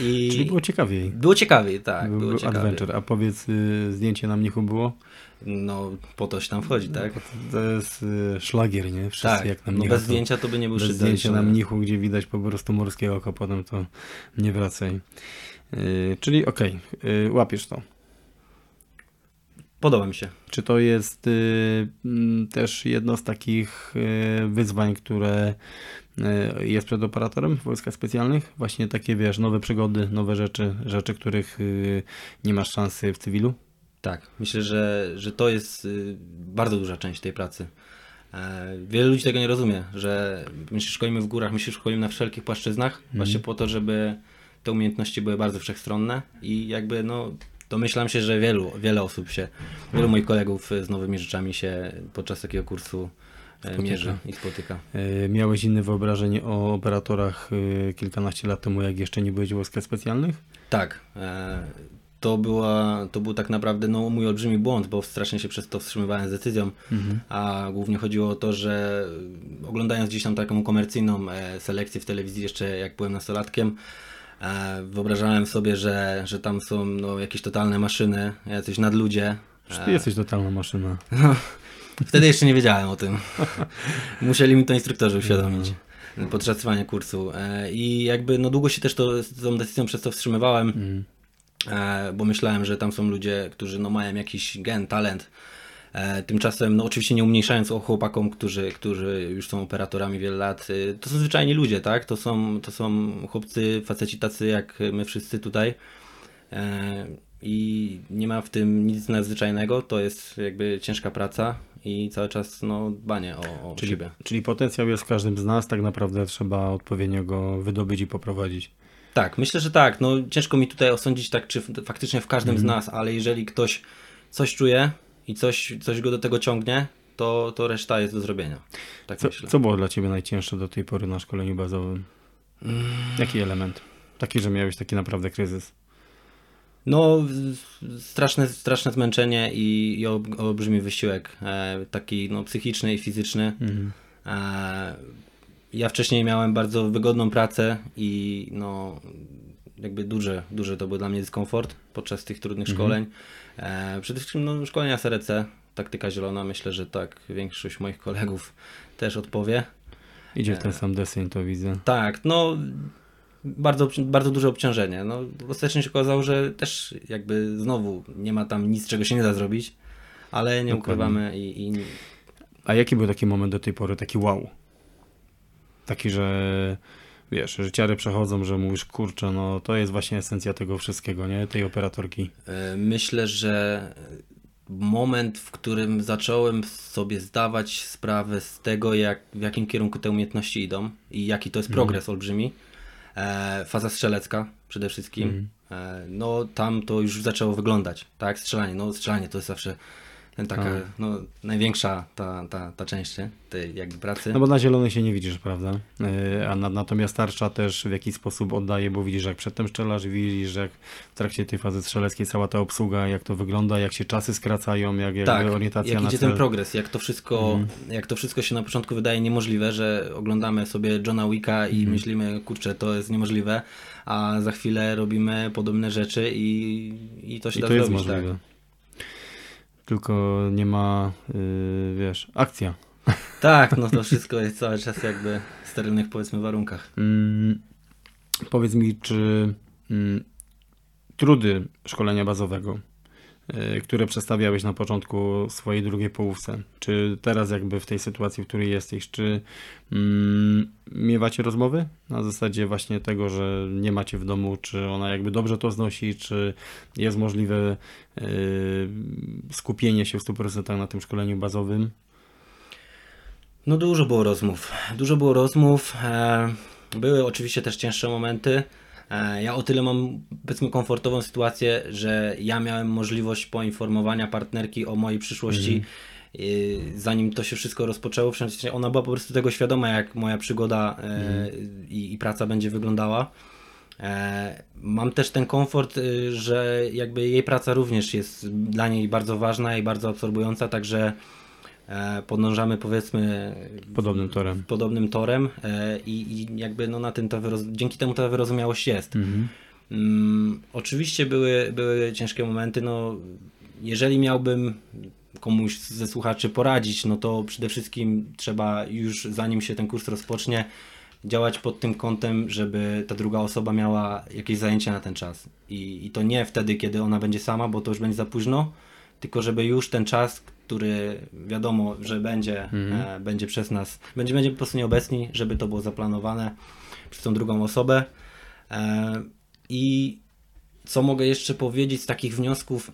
I Czyli było ciekawiej. było ciekawiej, tak. był, było był ciekawiej. adventure. A powiedz, y, zdjęcie na mnichu było? No, po to się tam wchodzi, tak? To jest y, szlagier, nie? Wszyscy Tak, jak na no mnicha. bez to- zdjęcia to by nie był Bez zdjęcia na mnichu, gdzie widać po prostu morskie oko, potem to nie wracaj. Yy, czyli okej, yy, łapiesz to. Podoba mi się. Czy to jest y, mm, też jedno z takich y, wyzwań, które y, jest przed operatorem w wojskach specjalnych? Właśnie takie, wiesz, nowe przygody, nowe rzeczy, rzeczy, których y, nie masz szansy w cywilu? Tak, myślę, że, że to jest y, bardzo duża część tej pracy. E, Wiele ludzi tego nie rozumie, że my się szkolimy w górach, my się szkolimy na wszelkich płaszczyznach, właśnie po to, żeby te umiejętności były bardzo wszechstronne i jakby no domyślam się, że wielu, wiele osób się, wielu moich kolegów z nowymi rzeczami się podczas takiego kursu e, Spotyka. mierzy i spotyka. Y, miałeś inne wyobrażenie o operatorach y, kilkanaście lat temu, jak jeszcze nie byłeś w wojskach specjalnych? Tak. E, to, była, to był tak naprawdę no, mój olbrzymi błąd, bo strasznie się przez to wstrzymywałem z decyzją, a głównie chodziło o to, że oglądając gdzieś tam taką komercyjną e, selekcję w telewizji jeszcze jak byłem nastolatkiem, e, wyobrażałem sobie, że, że tam są no, jakieś totalne maszyny, jacyś nadludzie. Przecież ty jesteś totalna maszyna. Wtedy jeszcze nie wiedziałem o tym. Musieli mi to instruktorzy uświadomić podczas trwania kursu. E, I jakby no długo się też to, z tą decyzją przez to wstrzymywałem, e, bo myślałem, że tam są ludzie, którzy no mają jakiś gen, talent. E, Tymczasem, no oczywiście nie umniejszając o chłopakom, którzy, którzy już są operatorami wiele lat, y, to są zwyczajni ludzie, tak? To są, to są chłopcy, faceci tacy jak my wszyscy tutaj. E, I nie ma w tym nic nadzwyczajnego, to jest jakby ciężka praca i cały czas no, dbanie o, o Czyli, siebie. czyli potencjał jest w każdym z nas, tak naprawdę trzeba odpowiednio go wydobyć i poprowadzić. Tak, myślę, że tak. No, ciężko mi tutaj osądzić tak, czy faktycznie w każdym z Mhm. nas, ale jeżeli ktoś coś czuje i coś, coś go do tego ciągnie, to, to reszta jest do zrobienia. Tak Co, myślę. co było dla ciebie najcięższe do tej pory na szkoleniu bazowym? Mm. Jaki element? Taki, że miałeś taki naprawdę kryzys. No, straszne, straszne zmęczenie i, i ol- olbrzymi wysiłek, e, taki no, psychiczny i fizyczny. E, ja wcześniej miałem bardzo wygodną pracę i no, jakby duży, duży to był dla mnie dyskomfort podczas tych trudnych szkoleń. E, przede wszystkim no, szkolenia SRC, taktyka zielona, myślę, że tak większość moich kolegów też odpowie. Idzie w ten sam deseń, to widzę. Tak, no bardzo, bardzo duże obciążenie. No, ostatecznie się okazało, że też jakby znowu nie ma tam nic, czego się nie da zrobić, ale nie Dokładnie. ukrywamy i, i A jaki był taki moment do tej pory, taki wow? Taki, że wiesz, że ciary przechodzą, że mówisz, kurczę, no to jest właśnie esencja tego wszystkiego, nie? Tej operatorki. e, myślę, że moment, w którym zacząłem sobie zdawać sprawę z tego, jak, w jakim kierunku te umiejętności idą i jaki to jest progres olbrzymi. E, faza strzelecka przede wszystkim. E, no tam to już zaczęło wyglądać, tak? Strzelanie. No strzelanie to jest zawsze taka, A. no, największa ta, ta, ta część tej jakby pracy. No bo na zielonej się nie widzisz, prawda? Yy, A na, natomiast tarcza też w jakiś sposób oddaje, bo widzisz, jak przedtem strzelasz, widzisz, jak w trakcie tej fazy strzeleckiej cała ta obsługa, jak to wygląda, jak się czasy skracają, jak, jak tak, orientacja jak na idzie cel. ten progres, jak to wszystko, jak to wszystko się na początku wydaje niemożliwe, że oglądamy sobie Johna Wicka i myślimy, kurczę, to jest niemożliwe, a za chwilę robimy podobne rzeczy i, i to się I da to jest zrobić. możliwe. Tylko nie ma, yy, wiesz, akcja. Tak. no to wszystko jest cały czas jakby w sterylnych powiedzmy warunkach. Mm, powiedz mi, czy mm, trudy szkolenia bazowego, które przedstawiałeś na początku swojej drugiej połówce, czy teraz jakby w tej sytuacji, w której jesteś, czy mm, miewacie rozmowy na zasadzie właśnie tego, że nie macie w domu, czy ona jakby dobrze to znosi, czy jest możliwe y, skupienie się w 100% na tym szkoleniu bazowym? No dużo było rozmów. Dużo było rozmów. E, były oczywiście też cięższe momenty. E, ja o tyle mam powiedzmy komfortową sytuację, że ja miałem możliwość poinformowania partnerki o mojej przyszłości. y, Zanim to się wszystko rozpoczęło, w sensie ona była po prostu tego świadoma, jak moja przygoda e, i, i praca będzie wyglądała. E, Mam też ten komfort, że jakby jej praca również jest dla niej bardzo ważna i bardzo absorbująca, także e, podążamy powiedzmy Podobnym torem. podobnym torem e, i, i jakby no na tym ta dzięki temu ta wyrozumiałość jest. Mhm. Mm, oczywiście były, były ciężkie momenty, no jeżeli miałbym komuś ze słuchaczy poradzić, no to przede wszystkim trzeba już zanim się ten kurs rozpocznie działać pod tym kątem, żeby ta druga osoba miała jakieś zajęcie na ten czas. I, I to nie wtedy, kiedy ona będzie sama, bo to już będzie za późno, tylko żeby już ten czas, który wiadomo, że będzie, e, będzie przez nas, będzie, będzie po prostu nieobecni, żeby to było zaplanowane przez tą drugą osobę. E, I co mogę jeszcze powiedzieć z takich wniosków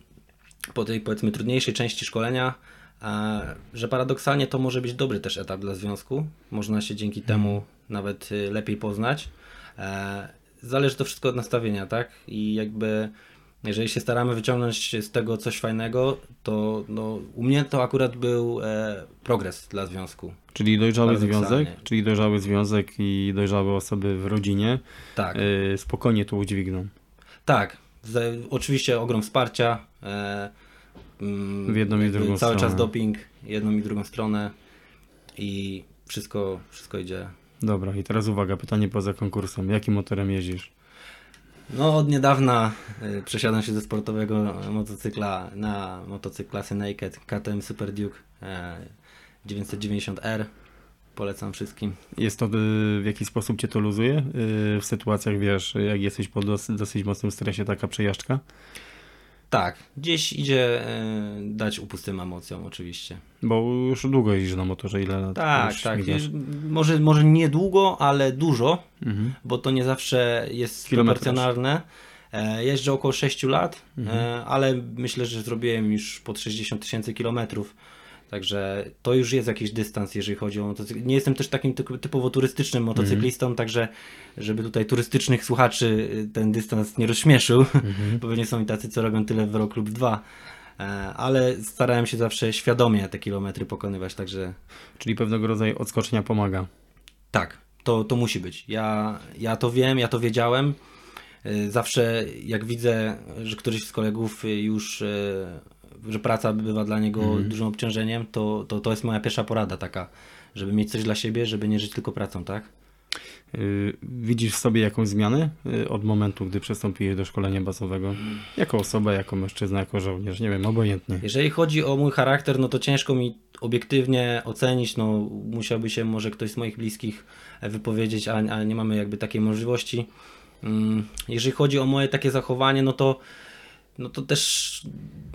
po tej powiedzmy trudniejszej części szkolenia, e, że paradoksalnie to może być dobry też etap dla związku. Można się dzięki temu nawet lepiej poznać. Zależy to wszystko od nastawienia, tak? I jakby jeżeli się staramy wyciągnąć z tego coś fajnego, to no, u mnie to akurat był e, progres dla związku. Czyli dojrzały związek, czyli dojrzały związek i dojrzałe osoby w rodzinie Tak. y, spokojnie to udźwigną. Tak, Z, oczywiście ogrom wsparcia. E, mm, W jedną i drugą Cały stronę. czas doping, jedną i drugą stronę i wszystko, wszystko idzie. Dobra, i teraz uwaga, pytanie poza konkursem. Jakim motorem jeździsz? No od niedawna y, przesiadam się ze sportowego motocykla na motocykl klasy Naked KTM Super Duke e, 990R. Polecam wszystkim. Jest to, y, w jaki sposób cię to luzuje? W sytuacjach, wiesz, jak jesteś po dos- dosyć mocnym stresie, taka przejażdżka? Tak, gdzieś idzie e, dać upust tym emocjom oczywiście. Bo już długo jeździsz na motorze, ile lat? Tak, tak. Może, może nie długo, ale dużo, Mhm. bo to nie zawsze jest proporcjonalne. E, Jeżdżę około 6 lat, Mhm. e, ale myślę, że zrobiłem już pod 60 tysięcy kilometrów. Także to już jest jakiś dystans, jeżeli chodzi o motocykl. Nie jestem też takim typ- typowo turystycznym motocyklistą, Mhm. także żeby tutaj turystycznych słuchaczy y, ten dystans nie rozśmieszył, Mhm. bo pewnie są i tacy, co robią tyle w rok lub dwa. E, Ale starałem się zawsze świadomie te kilometry pokonywać, także Czyli pewnego rodzaju odskocznia pomaga. tak, to, to musi być. Ja, ja to wiem, ja to wiedziałem. Y, Zawsze jak widzę, że któryś z kolegów już, y, że praca bywa dla niego Mhm. dużym obciążeniem, to, to to jest moja pierwsza porada taka, żeby mieć coś dla siebie, żeby nie żyć tylko pracą, tak? Y, Widzisz w sobie jakąś zmianę y, od momentu, gdy przystąpiłeś do szkolenia bazowego? Jako osoba, jako mężczyzna, jako żołnierz, nie wiem, obojętnie. Jeżeli chodzi o mój charakter, no to ciężko mi obiektywnie ocenić, no musiałby się może ktoś z moich bliskich e, wypowiedzieć, a, a nie mamy jakby takiej możliwości. Mm, Jeżeli chodzi o moje takie zachowanie, no to, no to też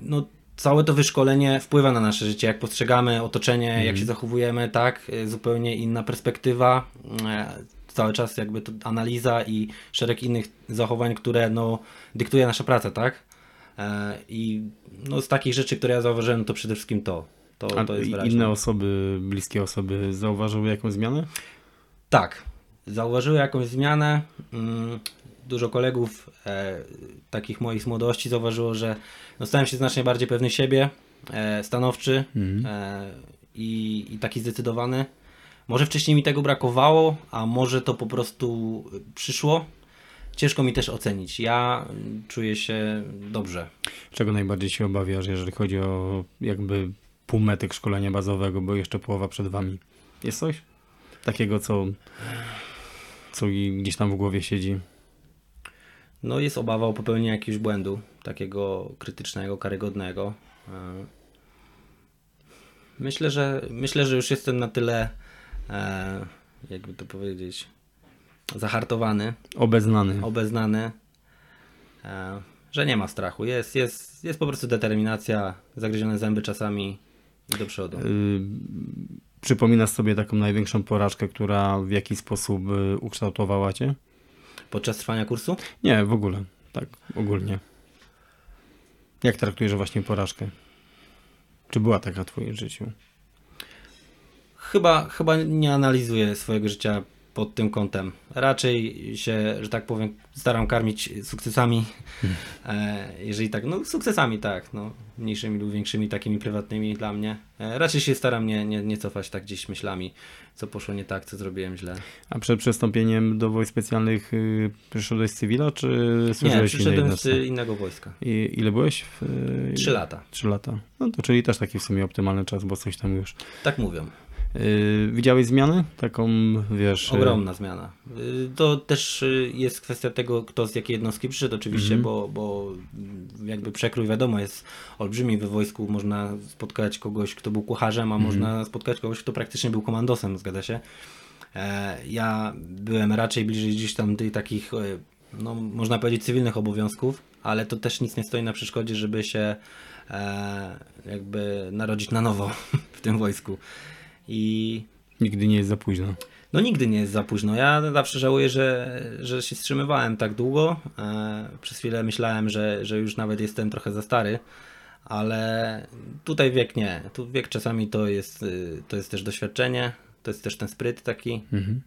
no, całe to wyszkolenie wpływa na nasze życie, jak postrzegamy otoczenie, jak się zachowujemy, tak, e, zupełnie inna perspektywa, e, cały czas jakby to analiza i szereg innych zachowań, które no, dyktuje nasza praca, tak? E, I no, z takich rzeczy, które ja zauważyłem, to przede wszystkim to. To, A to jest wyraźne. inne osoby, bliskie osoby zauważyły jakąś zmianę? Tak, zauważyły jakąś zmianę. Mm, Dużo kolegów, e, takich moich z młodości, zauważyło, że no, stałem się znacznie bardziej pewny siebie, e, stanowczy e, i, i taki zdecydowany. Może wcześniej mi tego brakowało, a może to po prostu przyszło. Ciężko mi też ocenić. Ja mm, czuję się dobrze. Czego najbardziej się obawiasz, jeżeli chodzi o jakby półmetek szkolenia bazowego, bo jeszcze połowa przed wami? Jest coś takiego, co, co gdzieś tam w głowie siedzi? No jest obawa o popełnienie jakiegoś błędu, takiego krytycznego, karygodnego. E, Myślę, że myślę, że już jestem na tyle, e, jakby to powiedzieć, zahartowany, Obeznany. obeznany, e, że nie ma strachu. Jest, jest, jest po prostu determinacja, zagryzione zęby czasami i do przodu. Y, przypominasz sobie taką największą porażkę, która w jakiś sposób y, ukształtowała cię? Podczas trwania kursu? Nie, w ogóle. Tak, ogólnie. Jak traktujesz właśnie porażkę? Czy była taka w twoim życiu? Chyba, chyba nie analizuję swojego życia pod tym kątem. Raczej się, że tak powiem, staram karmić sukcesami. E, jeżeli tak, no sukcesami tak, no, mniejszymi lub większymi, takimi prywatnymi dla mnie. E, raczej się staram nie, nie, nie cofać tak gdzieś myślami, co poszło nie tak, co zrobiłem źle. A przed przystąpieniem do wojsk specjalnych y, przyszedłeś z cywila, czy Nie, służyłeś innej przyszedłem z innego wojska. I ile byłeś? W, y, Trzy lata, Trzy lata. No to czyli też taki w sumie optymalny czas, bo coś tam już. tak mówią. Yy, widziałeś zmianę? Taką, wiesz... y, Ogromna zmiana. Y, To też y, jest kwestia tego, kto z jakiej jednostki przyszedł oczywiście, Mhm. bo, bo jakby przekrój wiadomo jest olbrzymi we wojsku. Można spotkać kogoś, kto był kucharzem, a Mhm. można spotkać kogoś, kto praktycznie był komandosem, zgadza się. E, Ja byłem raczej bliżej gdzieś tam tych takich, e, no można powiedzieć cywilnych obowiązków, ale to też nic nie stoi na przeszkodzie, żeby się e, jakby narodzić na nowo w tym wojsku. I Nigdy nie jest za późno. no nigdy nie jest za późno. Ja zawsze żałuję, że, że się wstrzymywałem tak długo. E, przez chwilę myślałem, że, że już nawet jestem trochę za stary, ale tutaj wiek nie. Tu wiek czasami to jest, y, to jest też doświadczenie, to jest też ten spryt taki. Mhm.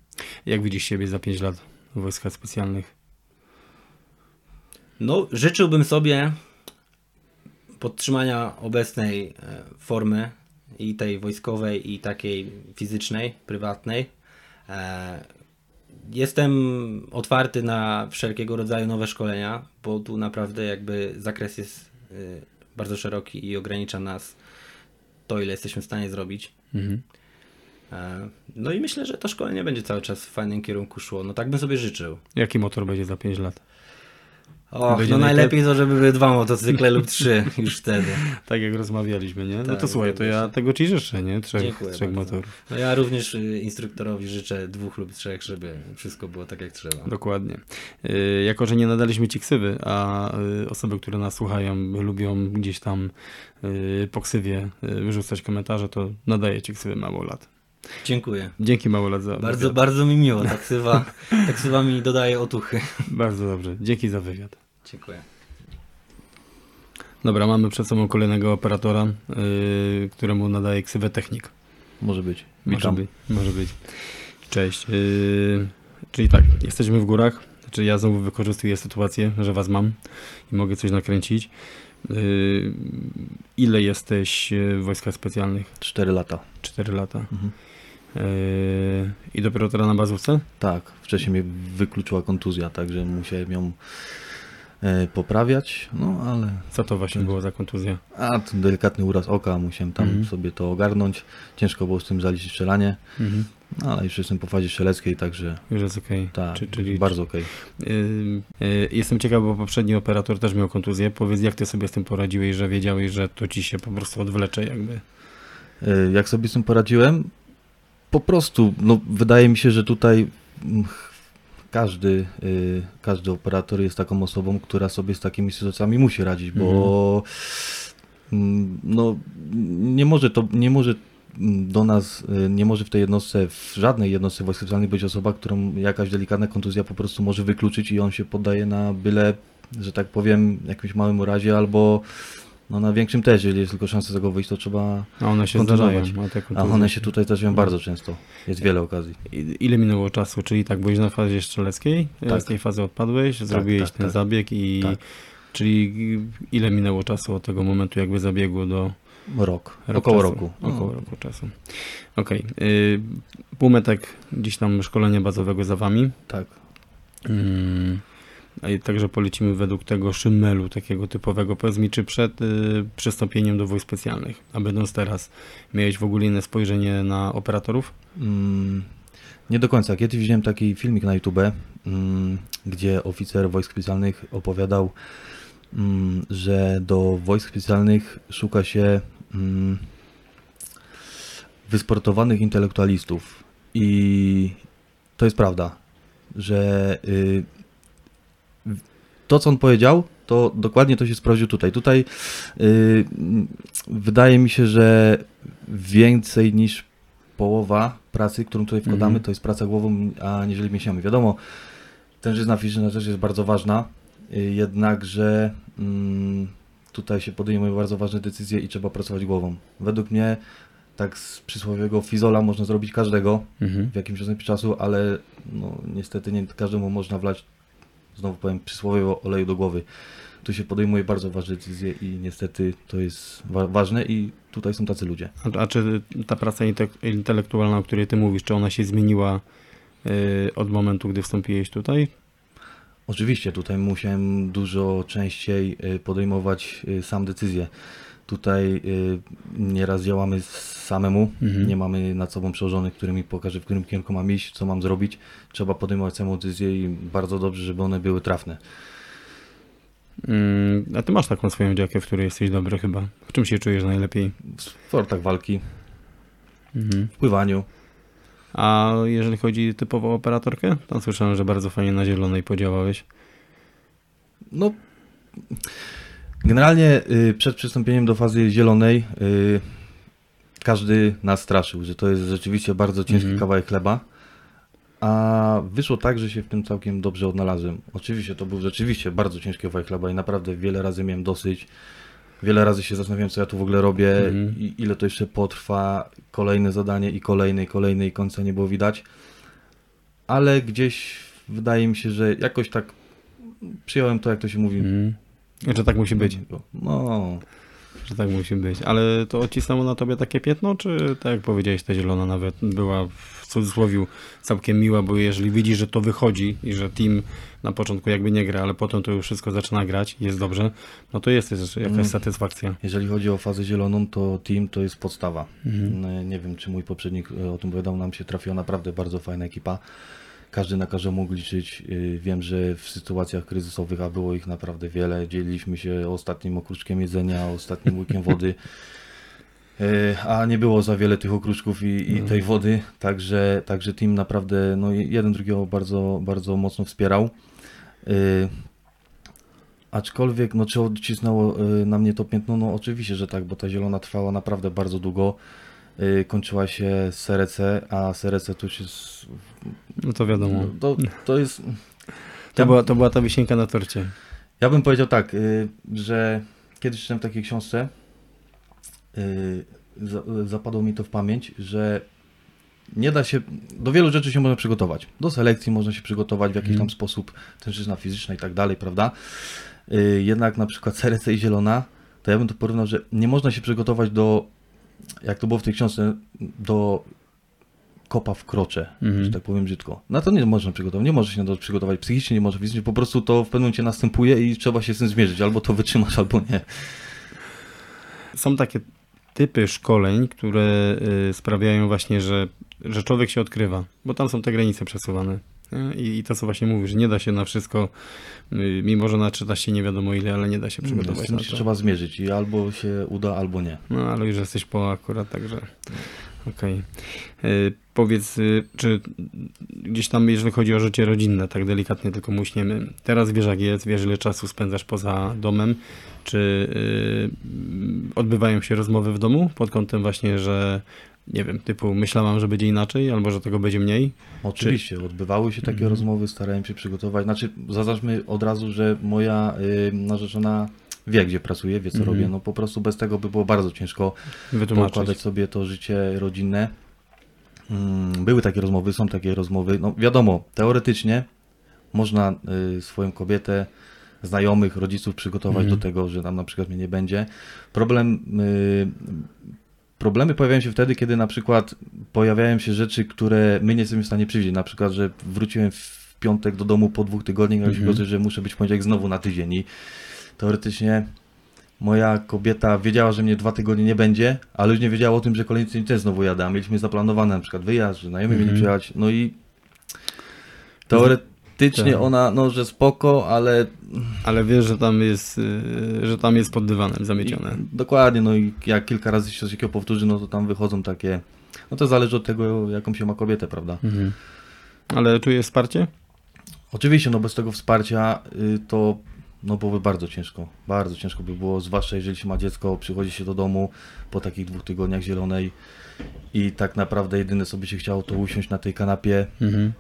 Jak widzisz siebie za 5 lat w wojskach specjalnych? No, życzyłbym sobie podtrzymania obecnej e, formy i tej wojskowej, i takiej fizycznej, prywatnej. E, Jestem otwarty na wszelkiego rodzaju nowe szkolenia, bo tu naprawdę jakby zakres jest y, bardzo szeroki i ogranicza nas to, ile jesteśmy w stanie zrobić. Mhm. E, No i myślę, że to szkolenie będzie cały czas w fajnym kierunku szło. No tak bym sobie życzył. Jaki motor będzie za 5 lat? Och, no najlepiej to, żeby były dwa motocykle lub trzy już wtedy. Tak jak rozmawialiśmy, nie? No Tak, to słuchaj, to ja tego ci życzę, nie? Trzech, Dziękuję trzech bardzo. motorów. No ja również y, instruktorowi życzę dwóch lub trzech, żeby wszystko było tak jak trzeba. Dokładnie. Y, Jako, że nie nadaliśmy ci ksywy, a y, osoby, które nas słuchają, lubią gdzieś tam po ksywie wyrzucać komentarze, to nadaję ci ksywy mało lat. Dziękuję. Dzięki mało lat za Bardzo, wywiad. bardzo mi miło. Taksywa, taksywa mi dodaje otuchy. Bardzo dobrze. Dzięki za wywiad. Dziękuję. Dobra, mamy przed sobą kolejnego operatora, y, któremu nadaje ksywę technik. Może być. Może być. Może być. Cześć. Yy, czyli tak, jesteśmy w górach. Znaczy ja znowu wykorzystuję sytuację, że was mam i mogę coś nakręcić. Yy, ile jesteś yy, w wojskach specjalnych? 4 lata. 4 lata. Mhm. Yy, I dopiero teraz na bazówce? Tak, wcześniej mnie wykluczyła kontuzja, także musiałem ją e, poprawiać, no ale Co to właśnie było za kontuzja? a ten delikatny uraz oka, musiałem tam Mhm. sobie to ogarnąć. Ciężko było z tym zaliczyć strzelanie, Mhm. no, ale już jestem po fazie strzeleckiej, także Już jest okej. tak, Czy- czyli- bardzo okej. Yy, yy, Jestem ciekaw, bo poprzedni operator też miał kontuzję. Powiedz, jak ty sobie z tym poradziłeś, że wiedziałeś, że to ci się po prostu odwlecze jakby? E, Jak sobie z tym poradziłem? Po prostu, no, wydaje mi się, że tutaj mm, każdy, y, każdy operator jest taką osobą, która sobie z takimi sytuacjami musi radzić, bo mm, no, nie może to, nie może do nas, y, nie może w tej jednostce, w żadnej jednostce wojsk specjalnych być osoba, którą jakaś delikatna kontuzja po prostu może wykluczyć i on się poddaje na byle, że tak powiem, jakimś małym urazie albo no, na większym też, jeżeli jest tylko szansa z tego wyjść, to trzeba A one się zdarzają. A, one się tutaj zdarzają bardzo często. Jest wiele okazji. I- Ile minęło czasu? Czyli tak, byłeś na fazie strzeleckiej, Tak. z tej fazy odpadłeś, zrobiłeś tak, ten tak. zabieg i Tak. czyli ile minęło czasu od tego momentu jakby zabiegu do Rok. rok Około czasu? roku. Około No. roku czasu. Okej. y, Półmetek gdzieś tam szkolenia bazowego za wami. Tak. Mm, także polecimy według tego szymelu takiego typowego. Powiedz mi, czy przed y, przystąpieniem do wojsk specjalnych, a będąc teraz, miałeś w ogóle inne spojrzenie na operatorów? Mm, nie do końca. Kiedyś widziałem taki filmik na YouTube, mm, gdzie oficer wojsk specjalnych opowiadał, mm, że do wojsk specjalnych szuka się mm, wysportowanych intelektualistów. I to jest prawda, że y, to, co on powiedział, to dokładnie to się sprawdził tutaj. Tutaj y, wydaje mi się, że więcej niż połowa pracy, którą tutaj wkładamy, Mhm. to jest praca głową, a niżeli mięśniami. Wiadomo, tężyzna fizyczna też jest bardzo ważna, y, jednakże mm, tutaj się podejmuje bardzo ważne decyzje i trzeba pracować głową. Według mnie tak z przysłowiowego fizola można zrobić każdego Mhm. w jakimś odstępie czasu, ale no, niestety nie każdemu można wlać, znowu powiem, przysłowiowo oleju do głowy. Tu się podejmuje bardzo ważne decyzje i niestety to jest wa- ważne i tutaj są tacy ludzie. A, a czy ta praca inte- intelektualna, o której ty mówisz, czy ona się zmieniła y, od momentu, gdy wstąpiłeś tutaj? Oczywiście tutaj musiałem dużo częściej y, podejmować y, sam decyzje. Tutaj y, nieraz działamy samemu, Mhm. nie mamy nad sobą przełożonych, który mi pokaże, w którym kierunku mam iść, co mam zrobić. Trzeba podejmować samą decyzję i bardzo dobrze, żeby one były trafne. Mm, a ty masz taką swoją działkę, w której jesteś dobry chyba. W czym się czujesz najlepiej? W sportach walki, Mhm. w pływaniu. A jeżeli chodzi typowo o operatorkę? Tam słyszałem, że bardzo fajnie na zielonej podziałałeś. No, generalnie y, przed przystąpieniem do fazy zielonej y, każdy nas straszył, że to jest rzeczywiście bardzo ciężki Mhm. kawałek chleba. A wyszło tak, że się w tym całkiem dobrze odnalazłem. Oczywiście to był rzeczywiście bardzo ciężki kawałek chleba i naprawdę wiele razy miałem dosyć. Wiele razy się zastanawiałem, co ja tu w ogóle robię Mhm. i ile to jeszcze potrwa. Kolejne zadanie i kolejne, i kolejne, i końca nie było widać. Ale gdzieś wydaje mi się, że jakoś tak przyjąłem to, jak to się mówi, Mhm. Że tak musi być. no, że tak musi być. Ale to odcisnęło na tobie takie piętno, czy tak jak powiedziałeś, ta zielona nawet była w cudzysłowie całkiem miła, bo jeżeli widzisz, że to wychodzi i że team na początku jakby nie gra, ale potem to już wszystko zaczyna grać jest dobrze, no to jest też jakaś Mm. satysfakcja. Jeżeli chodzi o fazę zieloną, to team to jest podstawa. Mhm. Nie wiem, czy mój poprzednik e, o tym powiedział, nam się trafiła naprawdę bardzo fajna ekipa. Każdy na każdego mógł liczyć. Y, Wiem, że w sytuacjach kryzysowych, a było ich naprawdę wiele, dzieliliśmy się ostatnim okruszkiem jedzenia, ostatnim łykiem wody. Y, A nie było za wiele tych okruszków i, i tej wody, także, także team naprawdę no, jeden drugiego bardzo, bardzo mocno wspierał. Y, Aczkolwiek, no czy odcisnęło na mnie to piętno? No oczywiście, że tak, bo ta zielona trwała naprawdę bardzo długo. Y, Kończyła się Serece, a Serece to już jest... No to wiadomo. To, to jest... To Ja, była, to była ta wisienka na torcie. ja bym powiedział tak, y, że kiedyś czytałem w takiej książce, y, za- zapadło mi to w pamięć, że nie da się, do wielu rzeczy się można przygotować. Do selekcji można się przygotować w jakiś Mhm. tam sposób, tężyzna fizyczna i tak dalej, prawda? Jednak na przykład serce i zielona, to ja bym to porównał, że nie można się przygotować do, jak to było w tej książce, do kopa w krocze, Mhm. że tak powiem brzydko. Na to nie można przygotować, nie może się na to przygotować psychicznie, nie może fizycznie, po prostu to w pewnym momencie następuje i trzeba się z tym zmierzyć, albo to wytrzymasz, albo nie. Są takie typy szkoleń, które y, sprawiają właśnie, że, że człowiek się odkrywa, bo tam są te granice przesuwane. I, I to, co właśnie mówisz, nie da się na wszystko, y, mimo że naczytasz się nie wiadomo ile, ale nie da się Z przygotować na się to. trzeba zmierzyć i albo się uda, albo nie. No, ale już jesteś po akurat, także okej. Y, Powiedz, y, czy gdzieś tam, jeżeli chodzi o życie rodzinne, tak delikatnie tylko muśniemy, teraz wiesz jak jest, wiesz ile czasu spędzasz poza domem, czy y, odbywają się rozmowy w domu pod kątem właśnie, że nie wiem, typu myślałam, że będzie inaczej, albo że tego będzie mniej? Oczywiście, odbywały się takie Mhm. rozmowy, starałem się przygotować. Znaczy, zaznaczmy od razu, że moja y, narzeczona wie, gdzie pracuje, wie, co Mhm. robię. No po prostu bez tego by było bardzo ciężko poukładać sobie to życie rodzinne. Mm, Były takie rozmowy, są takie rozmowy. No wiadomo, teoretycznie można y, swoją kobietę, znajomych, rodziców przygotować Mhm. do tego, że tam na przykład mnie nie będzie. Problem, y, problemy pojawiają się wtedy, kiedy na przykład pojawiają się rzeczy, które my nie jesteśmy w stanie przewidzieć. Na przykład, że wróciłem w piątek do domu po dwóch tygodniach, Mhm. mhm. że muszę być w poniedziałek znowu na tydzień i teoretycznie moja kobieta wiedziała, że mnie dwa tygodnie nie będzie, ale już nie wiedziała o tym, że kolejny tydzień też znowu jadę. Mieliśmy zaplanowane na przykład wyjazd, że znajomi Mhm. mieli przyjechać, no i teoretycznie Tak. ona, no że spoko, ale Ale wiesz, że tam jest, y, że tam jest pod dywanem zamiecione. i, dokładnie, no i jak kilka razy się coś takiego powtórzy, no to tam wychodzą takie, no to zależy od tego, jaką się ma kobietę, prawda? Mhm. Ale czujesz wsparcie? Oczywiście, no bez tego wsparcia y, to no byłoby bardzo ciężko. Bardzo ciężko by było, zwłaszcza jeżeli się ma dziecko, przychodzi się do domu po takich dwóch tygodniach zielonej i tak naprawdę jedyne co by się chciało to usiąść na tej kanapie Mhm.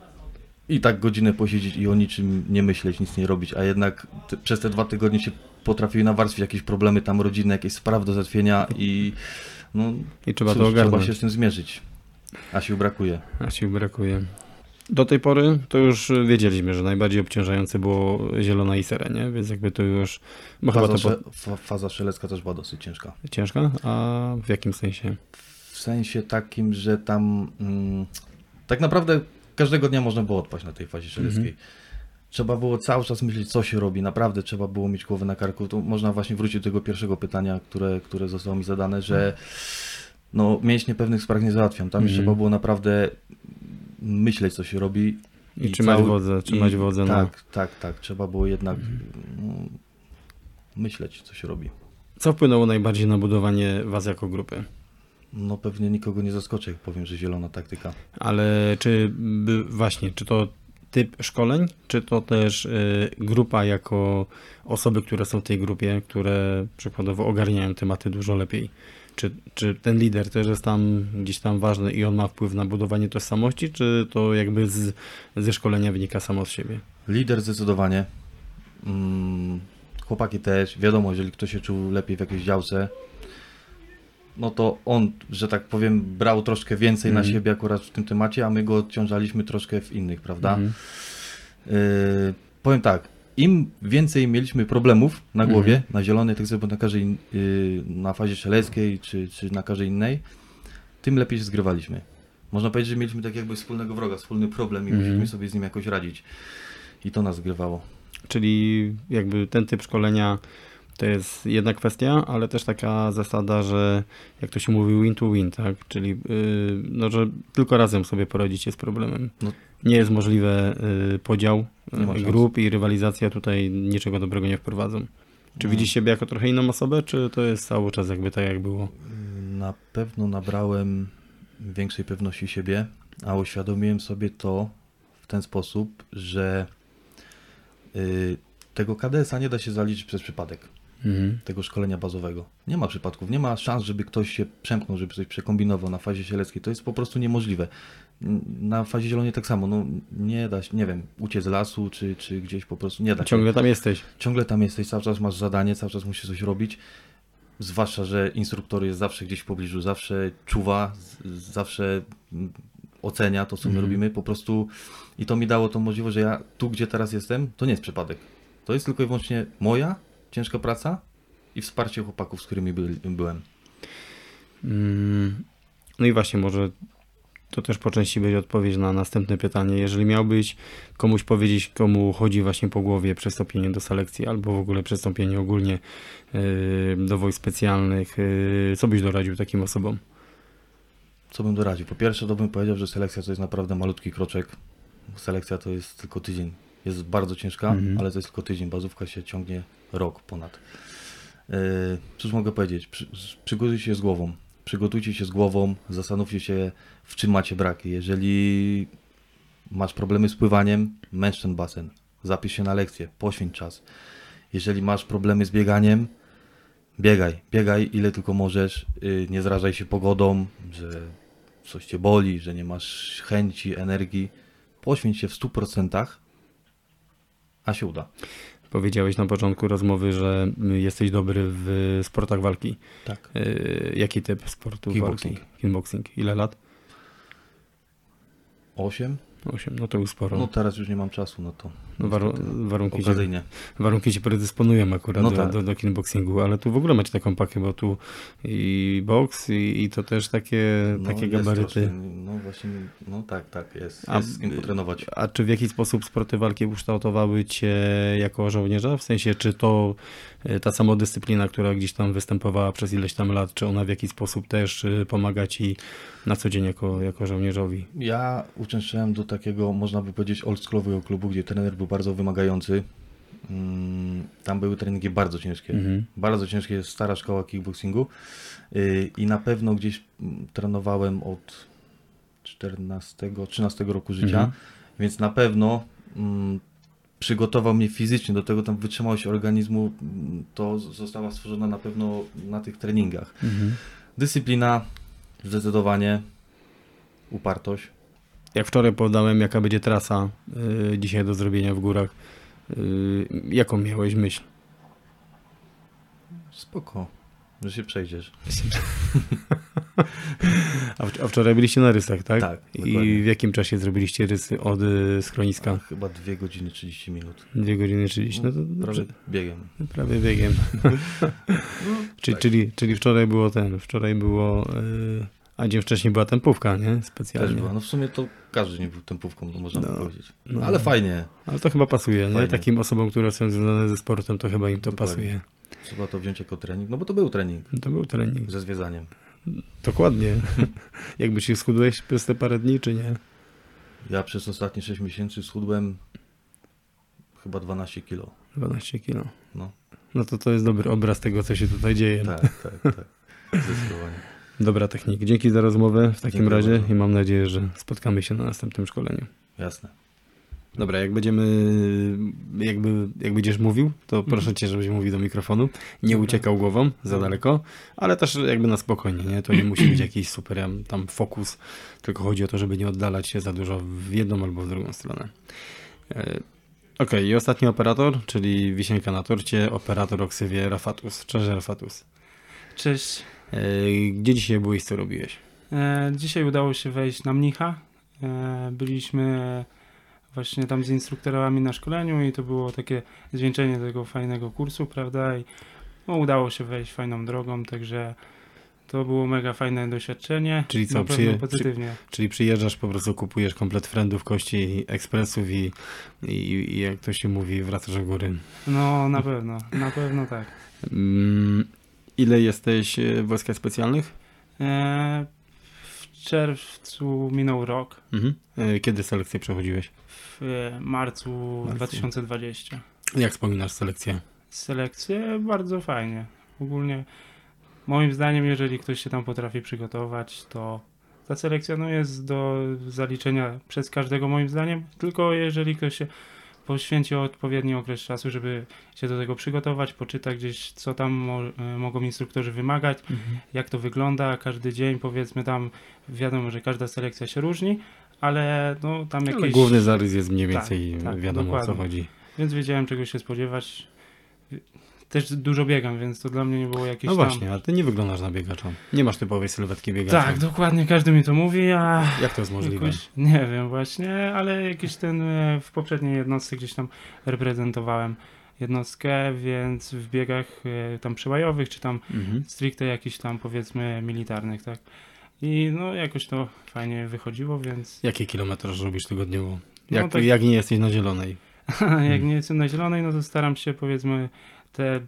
I tak godzinę posiedzieć i o niczym nie myśleć, nic nie robić, a jednak te, przez te dwa tygodnie się potrafiły nawarstwić jakieś problemy tam rodzinne, jakieś sprawy do załatwienia i no I trzeba cóż, to ogarnąć. trzeba się z tym zmierzyć. A sił brakuje. A sił brakuje. Do tej pory to już wiedzieliśmy, że najbardziej obciążające było zielona i sera, nie? Więc jakby to już... Bo chyba Faza, to sze- fa- faza szelecka też była dosyć ciężka. ciężka? A w jakim sensie? W sensie takim, że tam mm, tak naprawdę każdego dnia można było odpaść na tej fazie. Mhm. Trzeba było cały czas myśleć, co się robi. Naprawdę trzeba było mieć głowę na karku. Tu można właśnie wrócić do tego pierwszego pytania, które, które zostało mi zadane, że no, mięśnie pewnych spraw nie załatwiam. Tam Mhm. trzeba było naprawdę myśleć, co się robi. I, trzymać cały- wodę, trzymać i- wodę na... Tak, tak, tak. Trzeba było jednak Mhm. no, myśleć, co się robi. Co wpłynęło najbardziej na budowanie was jako grupy? No pewnie nikogo nie zaskoczę, jak powiem, że zielona taktyka. Ale czy właśnie, czy to typ szkoleń, czy to też y, grupa jako osoby, które są w tej grupie, które przykładowo ogarniają tematy dużo lepiej? Czy, czy ten lider też jest tam gdzieś tam ważny i on ma wpływ na budowanie tożsamości, czy to jakby z, ze szkolenia wynika samo z siebie? Lider zdecydowanie. Mm, chłopaki też. Wiadomo, jeżeli ktoś się czuł lepiej w jakiejś działce, no to on, że tak powiem, brał troszkę więcej Mhm. na siebie akurat w tym temacie, a my go odciążaliśmy troszkę w innych, prawda? Mhm. Yy, powiem tak, im więcej mieliśmy problemów na głowie, na zielonej, tak sobie na każdej, y, na fazie szeleckiej, czy, czy na każdej innej, tym lepiej się zgrywaliśmy. Można powiedzieć, że mieliśmy tak jakby wspólnego wroga, wspólny problem i Mhm. musieliśmy sobie z nim jakoś radzić. I to nas zgrywało. Czyli jakby ten typ szkolenia to jest jedna kwestia, ale też taka zasada, że jak to się mówi win to win, tak? Czyli yy, no, że tylko razem sobie poradzicie z problemem. No. Nie jest możliwe yy, podział yy, grup i rywalizacja tutaj niczego dobrego nie wprowadzą. Czy No. widzisz siebie jako trochę inną osobę, czy to jest cały czas jakby tak jak było? Na pewno nabrałem większej pewności siebie, a uświadomiłem sobie to w ten sposób, że y, tego KDS-a nie da się zaliczyć przez przypadek, Mhm. tego szkolenia bazowego. Nie ma przypadków, nie ma szans, żeby ktoś się przemknął, żeby coś przekombinował na fazie sieleckiej. To jest po prostu niemożliwe. Na fazie zielonej tak samo, no nie da się, nie wiem, uciec z lasu, czy, czy gdzieś po prostu nie da się Ciągle tam jesteś. ciągle tam jesteś, cały czas masz zadanie, cały czas musisz coś robić. Zwłaszcza, że instruktor jest zawsze gdzieś w pobliżu, zawsze czuwa, zawsze mm, ocenia to, co my Mhm. robimy. Po prostu i to mi dało tą możliwość, że ja tu, gdzie teraz jestem, to nie jest przypadek. To jest tylko i wyłącznie moja ciężka praca i wsparcie chłopaków, z którymi by, byłem. Mm, No i właśnie, może to też po części będzie odpowiedź na następne pytanie. Jeżeli miałbyś komuś powiedzieć, komu chodzi właśnie po głowie przystąpienie do selekcji, albo w ogóle przystąpienie ogólnie yy, do wojsk specjalnych, yy, co byś doradził takim osobom? Co bym doradził? Po pierwsze, to bym powiedział, że selekcja to jest naprawdę malutki kroczek. Selekcja to jest tylko tydzień. Jest bardzo ciężka, Mhm. ale to jest tylko tydzień. Bazówka się ciągnie rok ponad. Yy, cóż mogę powiedzieć? Przy, przygotujcie się z głową. Przygotujcie się z głową, zastanówcie się, w czym macie braki. Jeżeli masz problemy z pływaniem, męcz ten basen. Zapisz się na lekcję, poświęć czas. Jeżeli masz problemy z bieganiem, biegaj, biegaj ile tylko możesz, yy, nie zrażaj się pogodą, że coś cię boli, że nie masz chęci, energii. Poświęć się w 100%, a się uda. Powiedziałeś na początku rozmowy, że y, jesteś dobry w sportach walki. Tak. Yy, Jaki typ sportu Kickboxing. walki? Kickboxing. Ile lat? 8? Osiem. No to już sporo. No teraz już nie mam czasu na to. No, waru- warunki, się, warunki się predysponują akurat No do, tak. do, do kickboxingu, ale tu w ogóle macie taką pakę, bo tu i boks i, i to też takie, No, takie gabaryty. troszkę, No właśnie, no tak, tak, jest. A- Jest z kim potrenować. A czy w jaki sposób sporty walki ukształtowały Cię jako żołnierza? W sensie, czy to e, ta samodyscyplina, która gdzieś tam występowała przez ileś tam lat, czy ona w jakiś sposób też e, pomaga Ci na co dzień jako, jako żołnierzowi? Ja uczęszczałem do takiego, można by powiedzieć, oldschoolowego klubu, gdzie trener był bardzo wymagający. Mm, Tam były treningi bardzo ciężkie. Mhm. Bardzo ciężkie jest stara szkoła kickboxingu Yy, i na pewno gdzieś mm, trenowałem od 14, 13 roku życia, Mhm. więc na pewno mm, przygotował mnie fizycznie do tego, tam wytrzymałość organizmu to została stworzona na pewno na tych treningach. Mhm. Dyscyplina, zdecydowanie, upartość. Jak wczoraj podałem, jaka będzie trasa e, dzisiaj do zrobienia w górach, e, jaką miałeś myśl? Spoko, że się przejdziesz. A, w, a wczoraj byliście na rysach, tak? Tak, I dokładnie. w jakim czasie zrobiliście rysy od e, schroniska? Chyba 2 godziny 30 minut. Dwie godziny 30. No to Prawie dobrze. biegiem. Prawie biegiem. czyli, tak. czyli, czyli wczoraj było ten, wczoraj było, yy, a dzień wcześniej była tempówka, nie? Też Specjalnie. była. No w sumie to każdy nie był tempówką, można No, powiedzieć. no. Ale fajnie. Ale to chyba pasuje, nie? Fajnie. Takim osobom, które są związane ze sportem, to chyba im to Dokładnie. pasuje. Trzeba to wziąć jako trening, no bo to był trening To był trening. ze zwiedzaniem. Dokładnie. Jakby się schudłeś przez te parę dni, czy nie? Ja przez ostatnie 6 miesięcy schudłem chyba 12 kilo. 12 kilo. No, No to to jest dobry obraz tego, co się tutaj dzieje. tak, tak, tak. Zdecydowanie. Dobra technik. Dzięki za rozmowę w takim Dziękuję razie bardzo. i mam nadzieję, że spotkamy się na następnym szkoleniu. Jasne. Dobra, jak będziemy, jakby, jak będziesz mówił, to proszę cię, żebyś mówił do mikrofonu. Nie uciekał głową za daleko, ale też jakby na spokojnie, nie? To nie musi być jakiś super tam fokus, tylko chodzi o to, żeby nie oddalać się za dużo w jedną albo w drugą stronę. E, Okej, i ostatni operator, czyli wisienka na torcie, operator o ksywie Rafatus. Cześć Rafatus. Cześć. E, Gdzie dzisiaj byłeś, co robiłeś? E, dzisiaj udało się wejść na mnicha. E, byliśmy właśnie tam z instruktorami na szkoleniu i to było takie zwieńczenie tego fajnego kursu, prawda? I no, udało się wejść fajną drogą, także to było mega fajne doświadczenie. Czyli co, przyje- pozytywnie. Czyli przyjeżdżasz, po prostu kupujesz komplet friendów, kości, ekspresów i, i, i jak to się mówi, wracasz do góry. No na pewno, na pewno tak. Ile jesteś e, w wojskach specjalnych? E, w czerwcu minął rok, Mhm. E, Kiedy selekcję przechodziłeś? w marcu Marcu. 2020. Jak wspominasz selekcję? Selekcję bardzo fajnie. Ogólnie moim zdaniem, jeżeli ktoś się tam potrafi przygotować, to ta selekcja no, jest do zaliczenia przez każdego moim zdaniem, tylko jeżeli ktoś się poświęci odpowiedni okres czasu, żeby się do tego przygotować, poczyta gdzieś, co tam mo e, mogą instruktorzy wymagać, jak to wygląda, każdy dzień powiedzmy tam, wiadomo, że każda selekcja się różni, ale no tam jakieś... Ale główny zarys jest mniej Tak, więcej tak, wiadomo o co dokładnie. chodzi. Więc wiedziałem czego się spodziewać. Też dużo biegam, więc to dla mnie nie było jakieś No tam... właśnie, a ty nie wyglądasz na biegacza. Nie masz typowej sylwetki biegacza. Tak, dokładnie, każdy mi to mówi, a Jak to jest możliwe? jakoś, nie wiem właśnie, ale jakiś ten e, w poprzedniej jednostce gdzieś tam reprezentowałem jednostkę, więc w biegach e, tam przełajowych, czy tam Mhm. stricte jakichś tam powiedzmy militarnych, tak. I no jakoś to fajnie wychodziło, więc Jaki kilometraż robisz tygodniowo? No Jak, tak- jak nie jesteś na zielonej? jak nie jestem na zielonej, no to staram się powiedzmy te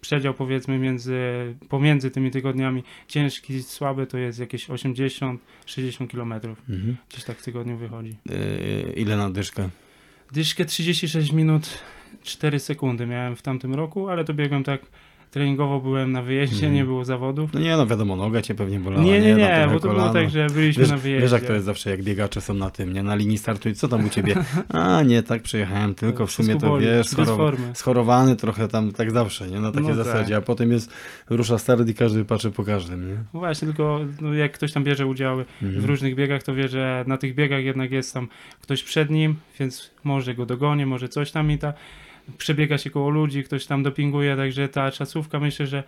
przedział powiedzmy między, pomiędzy tymi tygodniami ciężki, słaby to jest jakieś 80-60 kilometrów. Mhm. Gdzieś tak w tygodniu wychodzi. Yy, ile na dyszkę? Dyszkę 36 minut 4 sekundy miałem w tamtym roku, ale to biegłem tak treningowo, byłem na wyjeździe, Mhm. nie było zawodów. No nie no, wiadomo, noga cię pewnie bolała. nie, nie, nie, trochę bo to było kolano. tak, że byliśmy Wiesz, na wyjeździe. wiesz jak to jest zawsze, jak biegacze są na tym, nie? Na linii startu i co tam u ciebie? A nie, tak przejechałem, tylko w sumie to wiesz, schorow- schorowany trochę tam, tak zawsze, nie? Na takiej No tak. zasadzie, a potem jest, rusza start i każdy patrzy po każdym, nie? No Właśnie, tylko no, jak ktoś tam bierze udziały Mhm. w różnych biegach, to wie, że na tych biegach jednak jest tam ktoś przed nim, więc może go dogonię, może coś tam i ta przebiega się koło ludzi, ktoś tam dopinguje, także ta czasówka myślę, że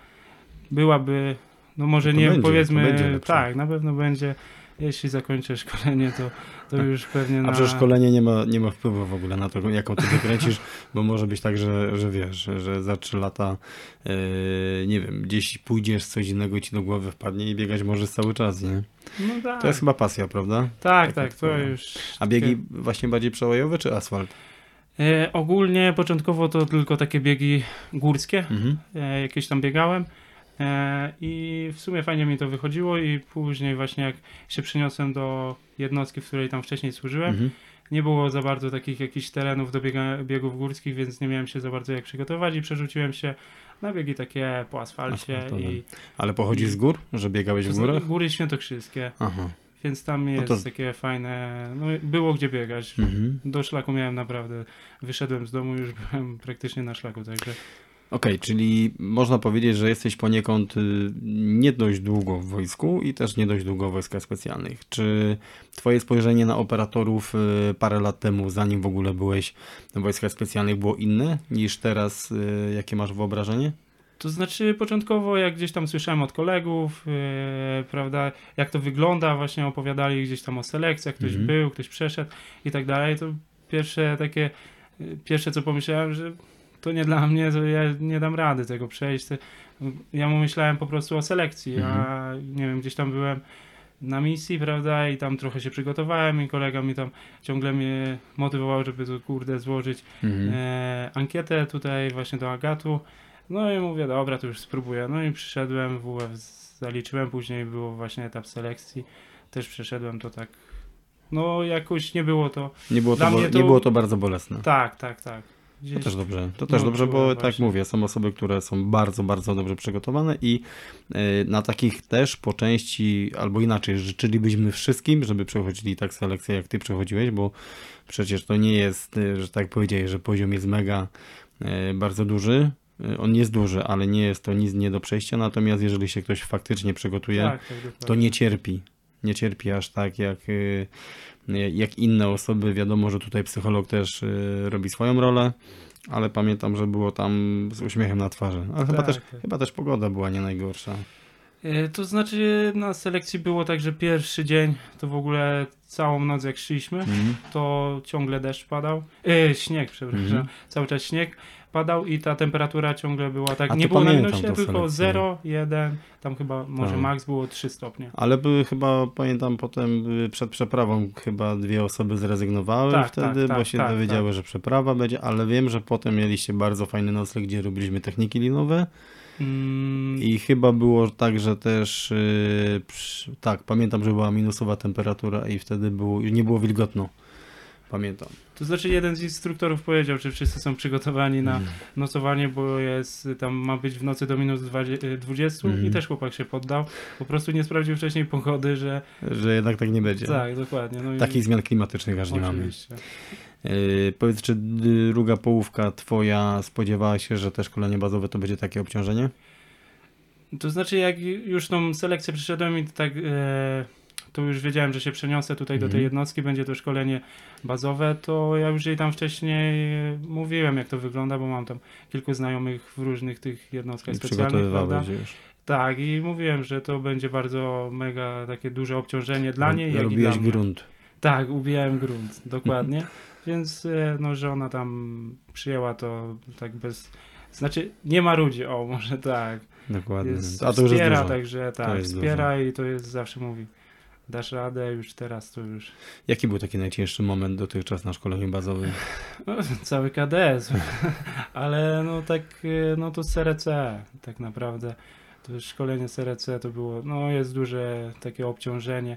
byłaby, no może to nie będzie, powiedzmy, to będzie tak, na pewno będzie, jeśli zakończę szkolenie, to, to już pewnie na... A przecież szkolenie nie ma, nie ma wpływu w ogóle na to, jaką ty wykręcisz, bo może być tak, że, że wiesz, że, za trzy lata, yy, nie wiem, gdzieś pójdziesz, coś innego ci do głowy wpadnie i biegać możesz cały czas, nie? No tak, To jest chyba pasja, prawda? tak, tak tak, to twoja. już... A biegi właśnie bardziej przełajowe czy asfalt? E, ogólnie początkowo to tylko takie biegi górskie, Mhm. e, jakieś tam biegałem e, i w sumie fajnie mi to wychodziło i później właśnie jak się przeniosłem do jednostki, w której tam wcześniej służyłem, Mhm. nie było za bardzo takich jakichś terenów do biega, biegów górskich, więc nie miałem się za bardzo jak przygotować i przerzuciłem się na biegi takie po asfalcie Asfaltowe. i Ale pochodzisz z gór, że biegałeś w górach? góry świętokrzyskie, Aha. Więc tam jest to- takie fajne, no było gdzie biegać. Mhm. Do szlaku miałem naprawdę, wyszedłem z domu, już byłem praktycznie na szlaku, także Okej, czyli można powiedzieć, że jesteś poniekąd y, nie dość długo w wojsku i też nie dość długo w wojskach specjalnych. Czy twoje spojrzenie na operatorów y, parę lat temu, zanim w ogóle byłeś w wojskach specjalnych, było inne niż teraz? y, Jakie masz wyobrażenie? To znaczy początkowo jak gdzieś tam słyszałem od kolegów, yy, prawda, jak to wygląda, właśnie opowiadali gdzieś tam o selekcjach, ktoś Mhm. był, ktoś przeszedł i tak dalej, to pierwsze takie, yy, pierwsze co pomyślałem, że to nie dla mnie, to ja nie dam rady tego przejść. Ja mu myślałem po prostu o selekcji, a nie wiem, gdzieś tam byłem na misji, prawda, i tam trochę się przygotowałem i kolega mi tam ciągle mnie motywował, żeby to kurde złożyć Mhm. e, ankietę tutaj właśnie do Agatu. No i mówię, dobra, to już spróbuję. No i przyszedłem, WF zaliczyłem, później było właśnie etap selekcji. Też przeszedłem to tak. No jakoś nie było to. Nie, było to, bo, to- nie było to bardzo bolesne. Tak, tak, tak. To Gdzieś... też dobrze, to też No, dobrze, bo tak właśnie. mówię, są osoby, które są bardzo, bardzo dobrze przygotowane i y, na takich też po części, albo inaczej, życzylibyśmy wszystkim, żeby przechodzili tak selekcję, jak ty przechodziłeś, bo przecież to nie jest, y, że tak powiedziałeś, że poziom jest mega y, bardzo duży. Y, On jest duży, ale nie jest to nic nie do przejścia, natomiast jeżeli się ktoś faktycznie przygotuje, tak, tak, to nie cierpi. Nie cierpi aż tak jak, y, jak inne osoby. Wiadomo, że tutaj psycholog też y, robi swoją rolę, ale pamiętam, że było tam z uśmiechem na twarzy. Ale chyba, Tak, też, tak. chyba też pogoda była nie najgorsza. To znaczy na selekcji było tak, że pierwszy dzień to w ogóle całą noc jak szliśmy, Mhm. to ciągle deszcz padał. E, śnieg, przepraszam. Mhm. Cały czas śnieg padał i ta temperatura ciągle była tak. A nie było na pamiętam minusie, tylko selekcję. 0, 1, tam chyba może Tak. max było 3 stopnie. Ale były chyba, pamiętam potem y, przed przeprawą chyba dwie osoby zrezygnowały Tak, wtedy, tak, bo tak, się tak, dowiedziały, że przeprawa będzie, ale wiem, że potem mieliście bardzo fajny nocleg, gdzie robiliśmy techniki linowe Mm, i chyba było tak, że też y, przy, tak, pamiętam, że była minusowa temperatura i wtedy było, nie było wilgotno. Pamiętam. To znaczy jeden z instruktorów powiedział, czy wszyscy są przygotowani na Mhm. nocowanie, bo jest tam ma być w nocy do minus 20, y, 20 Mhm. i też chłopak się poddał. Po prostu nie sprawdził wcześniej pogody, że Że jednak tak nie będzie. tak, dokładnie. No i Takich zmian klimatycznych aż nie mamy. Yy, powiedz, czy druga połówka twoja spodziewała się, że te szkolenie bazowe to będzie takie obciążenie? To znaczy, jak już tą selekcję przyszedłem i tak, e, to już wiedziałem, że się przeniosę tutaj do tej Mhm. jednostki, będzie to szkolenie bazowe, to ja już jej tam wcześniej mówiłem, jak to wygląda, bo mam tam kilku znajomych w różnych tych jednostkach I specjalnych, prawda? już. Tak, i mówiłem, że to będzie bardzo mega takie duże obciążenie dla niej, jak i Robiłeś dla grunt. Tak, ubijałem grunt, dokładnie. Więc e, no, żona tam przyjęła to tak bez... Znaczy, nie ma ludzi, o, może tak. Dokładnie. Jest, A to już jest wspiera, dużo. także tak, jest wspiera i to jest zawsze mówi, dasz radę, już teraz to już. Jaki był taki najcięższy moment dotychczas na szkoleniu bazowym? no, cały KDS, ale no tak, e, no to SRC tak naprawdę, to szkolenie SRC to było, no jest duże takie obciążenie,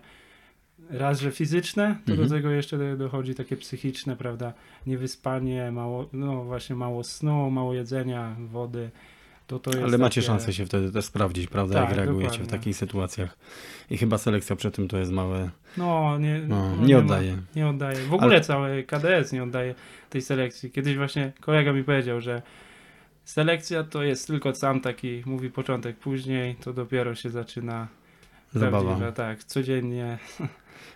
raz, że fizyczne, to Mhm. do tego jeszcze dochodzi takie psychiczne, prawda, niewyspanie, mało, no właśnie mało snu, mało jedzenia, wody, to to Ale macie takie- szansę się wtedy też sprawdzić, prawda, Tak, jak reagujecie w dokładnie. takich sytuacjach. I chyba selekcja przy tym to jest małe. No, nie, No, no, nie ma- oddaje. Nie oddaje. W ogóle cały KDS nie oddaje tej selekcji. Kiedyś właśnie kolega mi powiedział, że selekcja to jest tylko sam taki, mówi początek, później to dopiero się zaczyna Zabawa. tak, codziennie.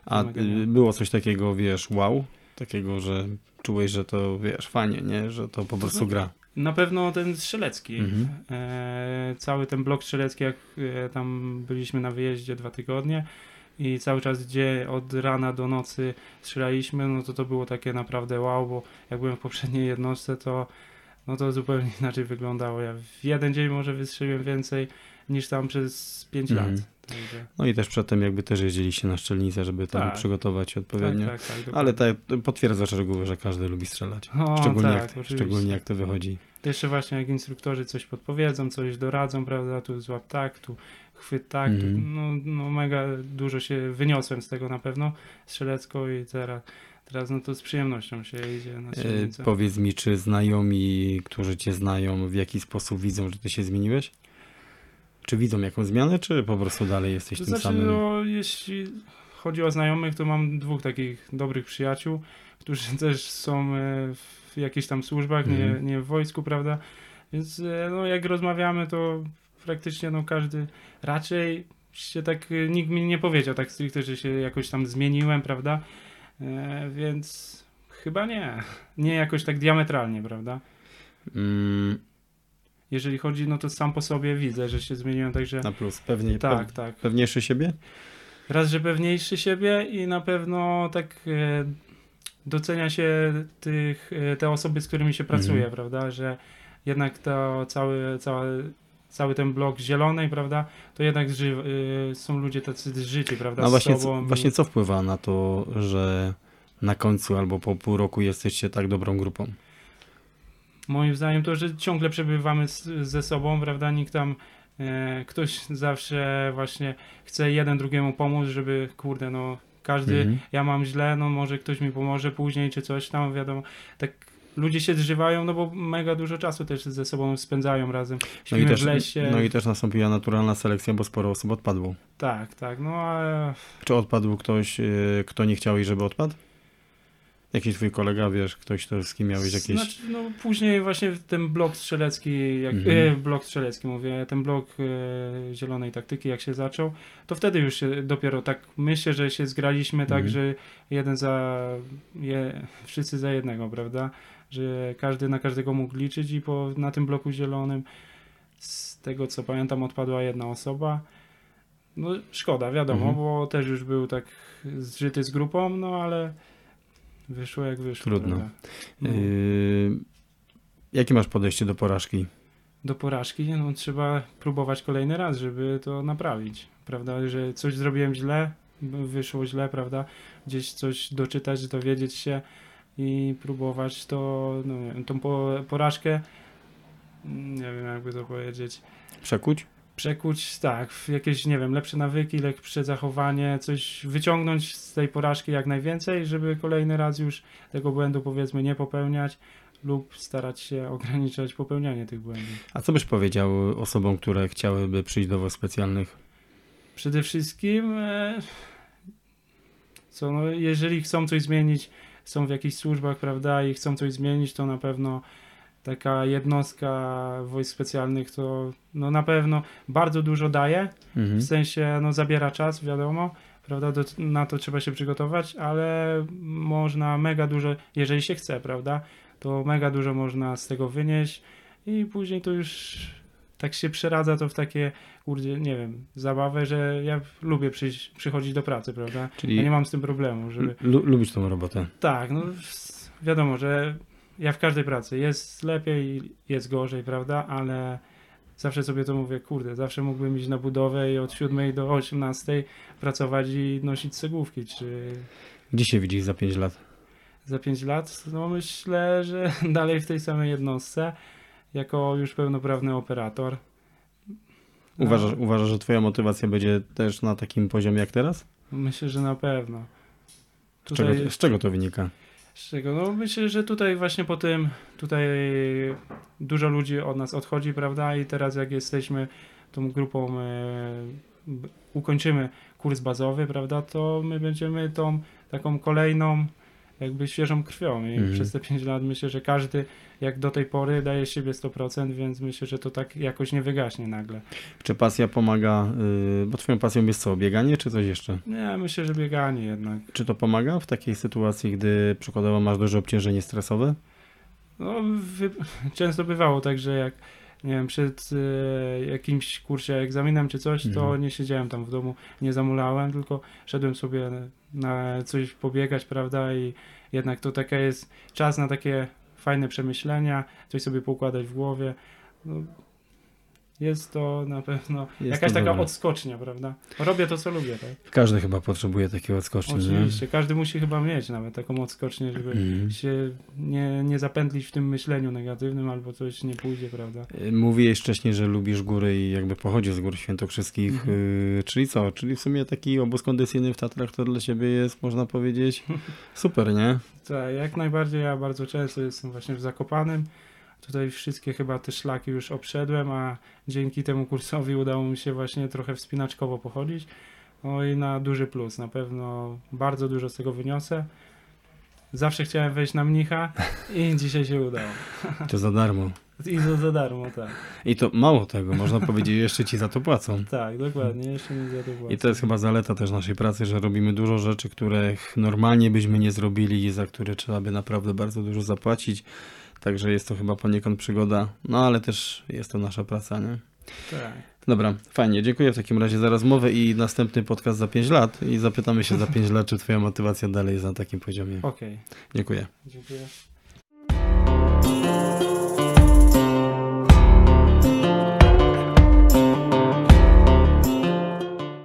A y, nie. było coś takiego, wiesz, wow? Takiego, że czułeś, że to, wiesz, fajnie, nie? Że to po prostu gra. Na pewno ten strzelecki. Mhm. E, cały ten blok strzelecki, jak e, tam byliśmy na wyjeździe dwa tygodnie i cały czas gdzie od rana do nocy strzelaliśmy, no to to było takie naprawdę wow, bo jak byłem w poprzedniej jednostce, to no to zupełnie inaczej wyglądało. Ja w jeden dzień może wystrzeliłem więcej niż tam przez 5 Mhm. lat. Także, No i też przedtem jakby też jeździliście na szczelnicę, żeby tam Tak. przygotować się tak, odpowiednio. tak, tak, Ale tak potwierdzasz reguły, że każdy lubi strzelać. O, Szczególnie, tak, jak, oczywiście. szczególnie jak to wychodzi. Jeszcze właśnie jak instruktorzy coś podpowiedzą, coś doradzą, prawda, tu złap tak, tu chwyt tak, tu, Mhm. no, no mega dużo się wyniosłem z tego na pewno, strzelecko i teraz, teraz no to z przyjemnością się idzie na E, strzelnicę. powiedz mi, czy znajomi, którzy cię znają, w jaki sposób widzą, że ty się zmieniłeś? Czy widzą jakąś zmianę, czy po prostu dalej jesteś To tym znaczy, samym? no, jeśli chodzi o znajomych, to mam dwóch takich dobrych przyjaciół, którzy też są e, w jakichś tam służbach, nie, Mhm. nie w wojsku, prawda? Więc e, no, jak rozmawiamy, to praktycznie no, każdy raczej się tak, e, nikt mi nie powiedział tak stricte, że się jakoś tam zmieniłem, prawda? E, więc chyba nie. Nie jakoś tak diametralnie, prawda? Mm, Jeżeli chodzi, no to sam po sobie widzę, że się zmieniłem, także na plus, pewnie, tak, pew, tak. pewniejszy siebie? Raz, że pewniejszy siebie i na pewno tak e, docenia się tych, e, te osoby, z którymi się pracuje, Mhm. prawda, że jednak to cały, cały, cały ten blok zielonej, prawda, to jednak ży, e, są ludzie tacy zżyci, prawda, No z właśnie, co, i- właśnie co wpływa na to, że na końcu albo po pół roku jesteście tak dobrą grupą? Moim zdaniem to, że ciągle przebywamy z, ze sobą, prawda, nikt tam, e, ktoś zawsze właśnie chce jeden drugiemu pomóc, żeby, kurde, no, każdy Mhm. ja mam źle, no może ktoś mi pomoże później, czy coś tam, wiadomo. Tak ludzie się zżywają, no bo mega dużo czasu też ze sobą spędzają razem. No i, też, w lesie. no i też nastąpiła naturalna selekcja, bo sporo osób odpadło. Tak, tak, no a Czy odpadł ktoś, yy, kto nie chciał i żeby odpadł? Jakiś twój kolega, wiesz, ktoś, to, z kim miałeś jakieś... Znaczy, no później właśnie ten blok strzelecki, jak, Mhm. e, blok strzelecki mówię, ten blok e, zielonej taktyki jak się zaczął, to wtedy już się dopiero tak myślę, że się zgraliśmy tak, Mhm. że jeden za, je, wszyscy za jednego, prawda? Że każdy na każdego mógł liczyć i po, na tym bloku zielonym z tego co pamiętam odpadła jedna osoba no szkoda, wiadomo, Mhm. bo też już był tak zżyty z grupą, no ale wyszło jak wyszło. Trudno. prawda? No, Yy, jakie masz podejście do porażki? do porażki no, trzeba próbować kolejny raz, żeby to naprawić, prawda, że coś zrobiwiem źle, wyszło źle, prawda, gdzieś coś doczytać, dowiedzieć się i próbować to, no nie wiem, tą po, porażkę, mm, nie wiem jakby to powiedzieć, Przekuć? Przekuć, tak, w jakieś, nie wiem, lepsze nawyki, lepsze zachowanie, coś wyciągnąć z tej porażki jak najwięcej, żeby kolejny raz już tego błędu powiedzmy nie popełniać lub starać się ograniczać popełnianie tych błędów. A co byś powiedział osobom, które chciałyby przyjść do wojsk specjalnych? Przede wszystkim, e, co, no, jeżeli chcą coś zmienić, są w jakichś służbach, prawda, i chcą coś zmienić, to na pewno taka jednostka wojsk specjalnych to no, na pewno bardzo dużo daje, Mhm. w sensie no, zabiera czas, wiadomo, prawda, do, na to trzeba się przygotować, ale można mega dużo, jeżeli się chce, prawda, to mega dużo można z tego wynieść i później to już tak się przeradza to w takie, kurde, nie wiem, zabawę, że ja lubię przyjść, przychodzić do pracy, prawda, Czyli ja nie mam z tym problemu, żeby... lu- lubisz tą robotę. Tak, no wiadomo, że ja w każdej pracy jest lepiej, jest gorzej, prawda, ale zawsze sobie to mówię, kurde, zawsze mógłbym iść na budowę i od 7 do 18 pracować i nosić cegłówki, czy Gdzie się widzisz za 5 lat? za 5 lat, no myślę, że dalej w tej samej jednostce, jako już pełnoprawny operator. No, Uważasz, uważasz, że twoja motywacja będzie też na takim poziomie jak teraz? Myślę, że na pewno. Z czego, z czego to wynika? Z czego? No myślę, że tutaj właśnie po tym, tutaj dużo ludzi od nas odchodzi, prawda? I teraz jak jesteśmy tą grupą, e, ukończymy kurs bazowy, prawda? To my będziemy tą taką kolejną jakby świeżą krwią i Mhm. przez te 5 lat myślę, że każdy jak do tej pory daje siebie 100%, więc myślę, że to tak jakoś nie wygaśnie nagle. Czy pasja pomaga, yy, bo twoją pasją jest co, bieganie czy coś jeszcze? Nie, myślę, że bieganie jednak. Czy to pomaga w takiej sytuacji, gdy przykładowo masz duże obciążenie stresowe? No, wy... często bywało tak, że jak nie wiem, przed e, jakimś kursie egzaminem czy coś, to Mhm. nie siedziałem tam w domu, nie zamulałem, tylko szedłem sobie coś pobiegać, prawda, i jednak to taka jest czas na takie fajne przemyślenia, coś sobie poukładać w głowie. No, jest to na pewno Jest jakaś taka dobre. odskocznia, prawda? Robię to, co lubię, tak? Każdy chyba potrzebuje takiego odskoczni, nie? Oczywiście, każdy musi chyba mieć nawet taką odskocznię, żeby Mhm. się nie, nie zapętlić w tym myśleniu negatywnym albo coś nie pójdzie, prawda? Y, Mówiłeś wcześniej, że lubisz góry i jakby pochodzisz z gór świętokrzyskich, Mhm. y, czyli co? Czyli w sumie taki obóz kondycyjny w Tatrach to dla ciebie jest, można powiedzieć, super, nie? Tak, jak najbardziej ja bardzo często jestem właśnie w Zakopanym. Tutaj wszystkie chyba te szlaki już obszedłem, a dzięki temu kursowi udało mi się właśnie trochę wspinaczkowo pochodzić. No i na duży plus, na pewno bardzo dużo z tego wyniosę. Zawsze chciałem wejść na mnicha i dzisiaj się udało. To za darmo. I to za darmo, tak. I to mało tego, można powiedzieć, jeszcze ci za to płacą. Tak, dokładnie, jeszcze mi za to I płacą. to jest chyba zaleta też naszej pracy, że robimy dużo rzeczy, których normalnie byśmy nie zrobili i za które trzeba by naprawdę bardzo dużo zapłacić. Także jest to chyba poniekąd przygoda, no ale też jest to nasza praca, nie? Tak. Dobra, fajnie. Dziękuję w takim razie za rozmowę i następny podcast za 5 lat i zapytamy się za 5 lat, czy twoja motywacja dalej jest na takim poziomie. Okej, Dziękuję. dziękuję.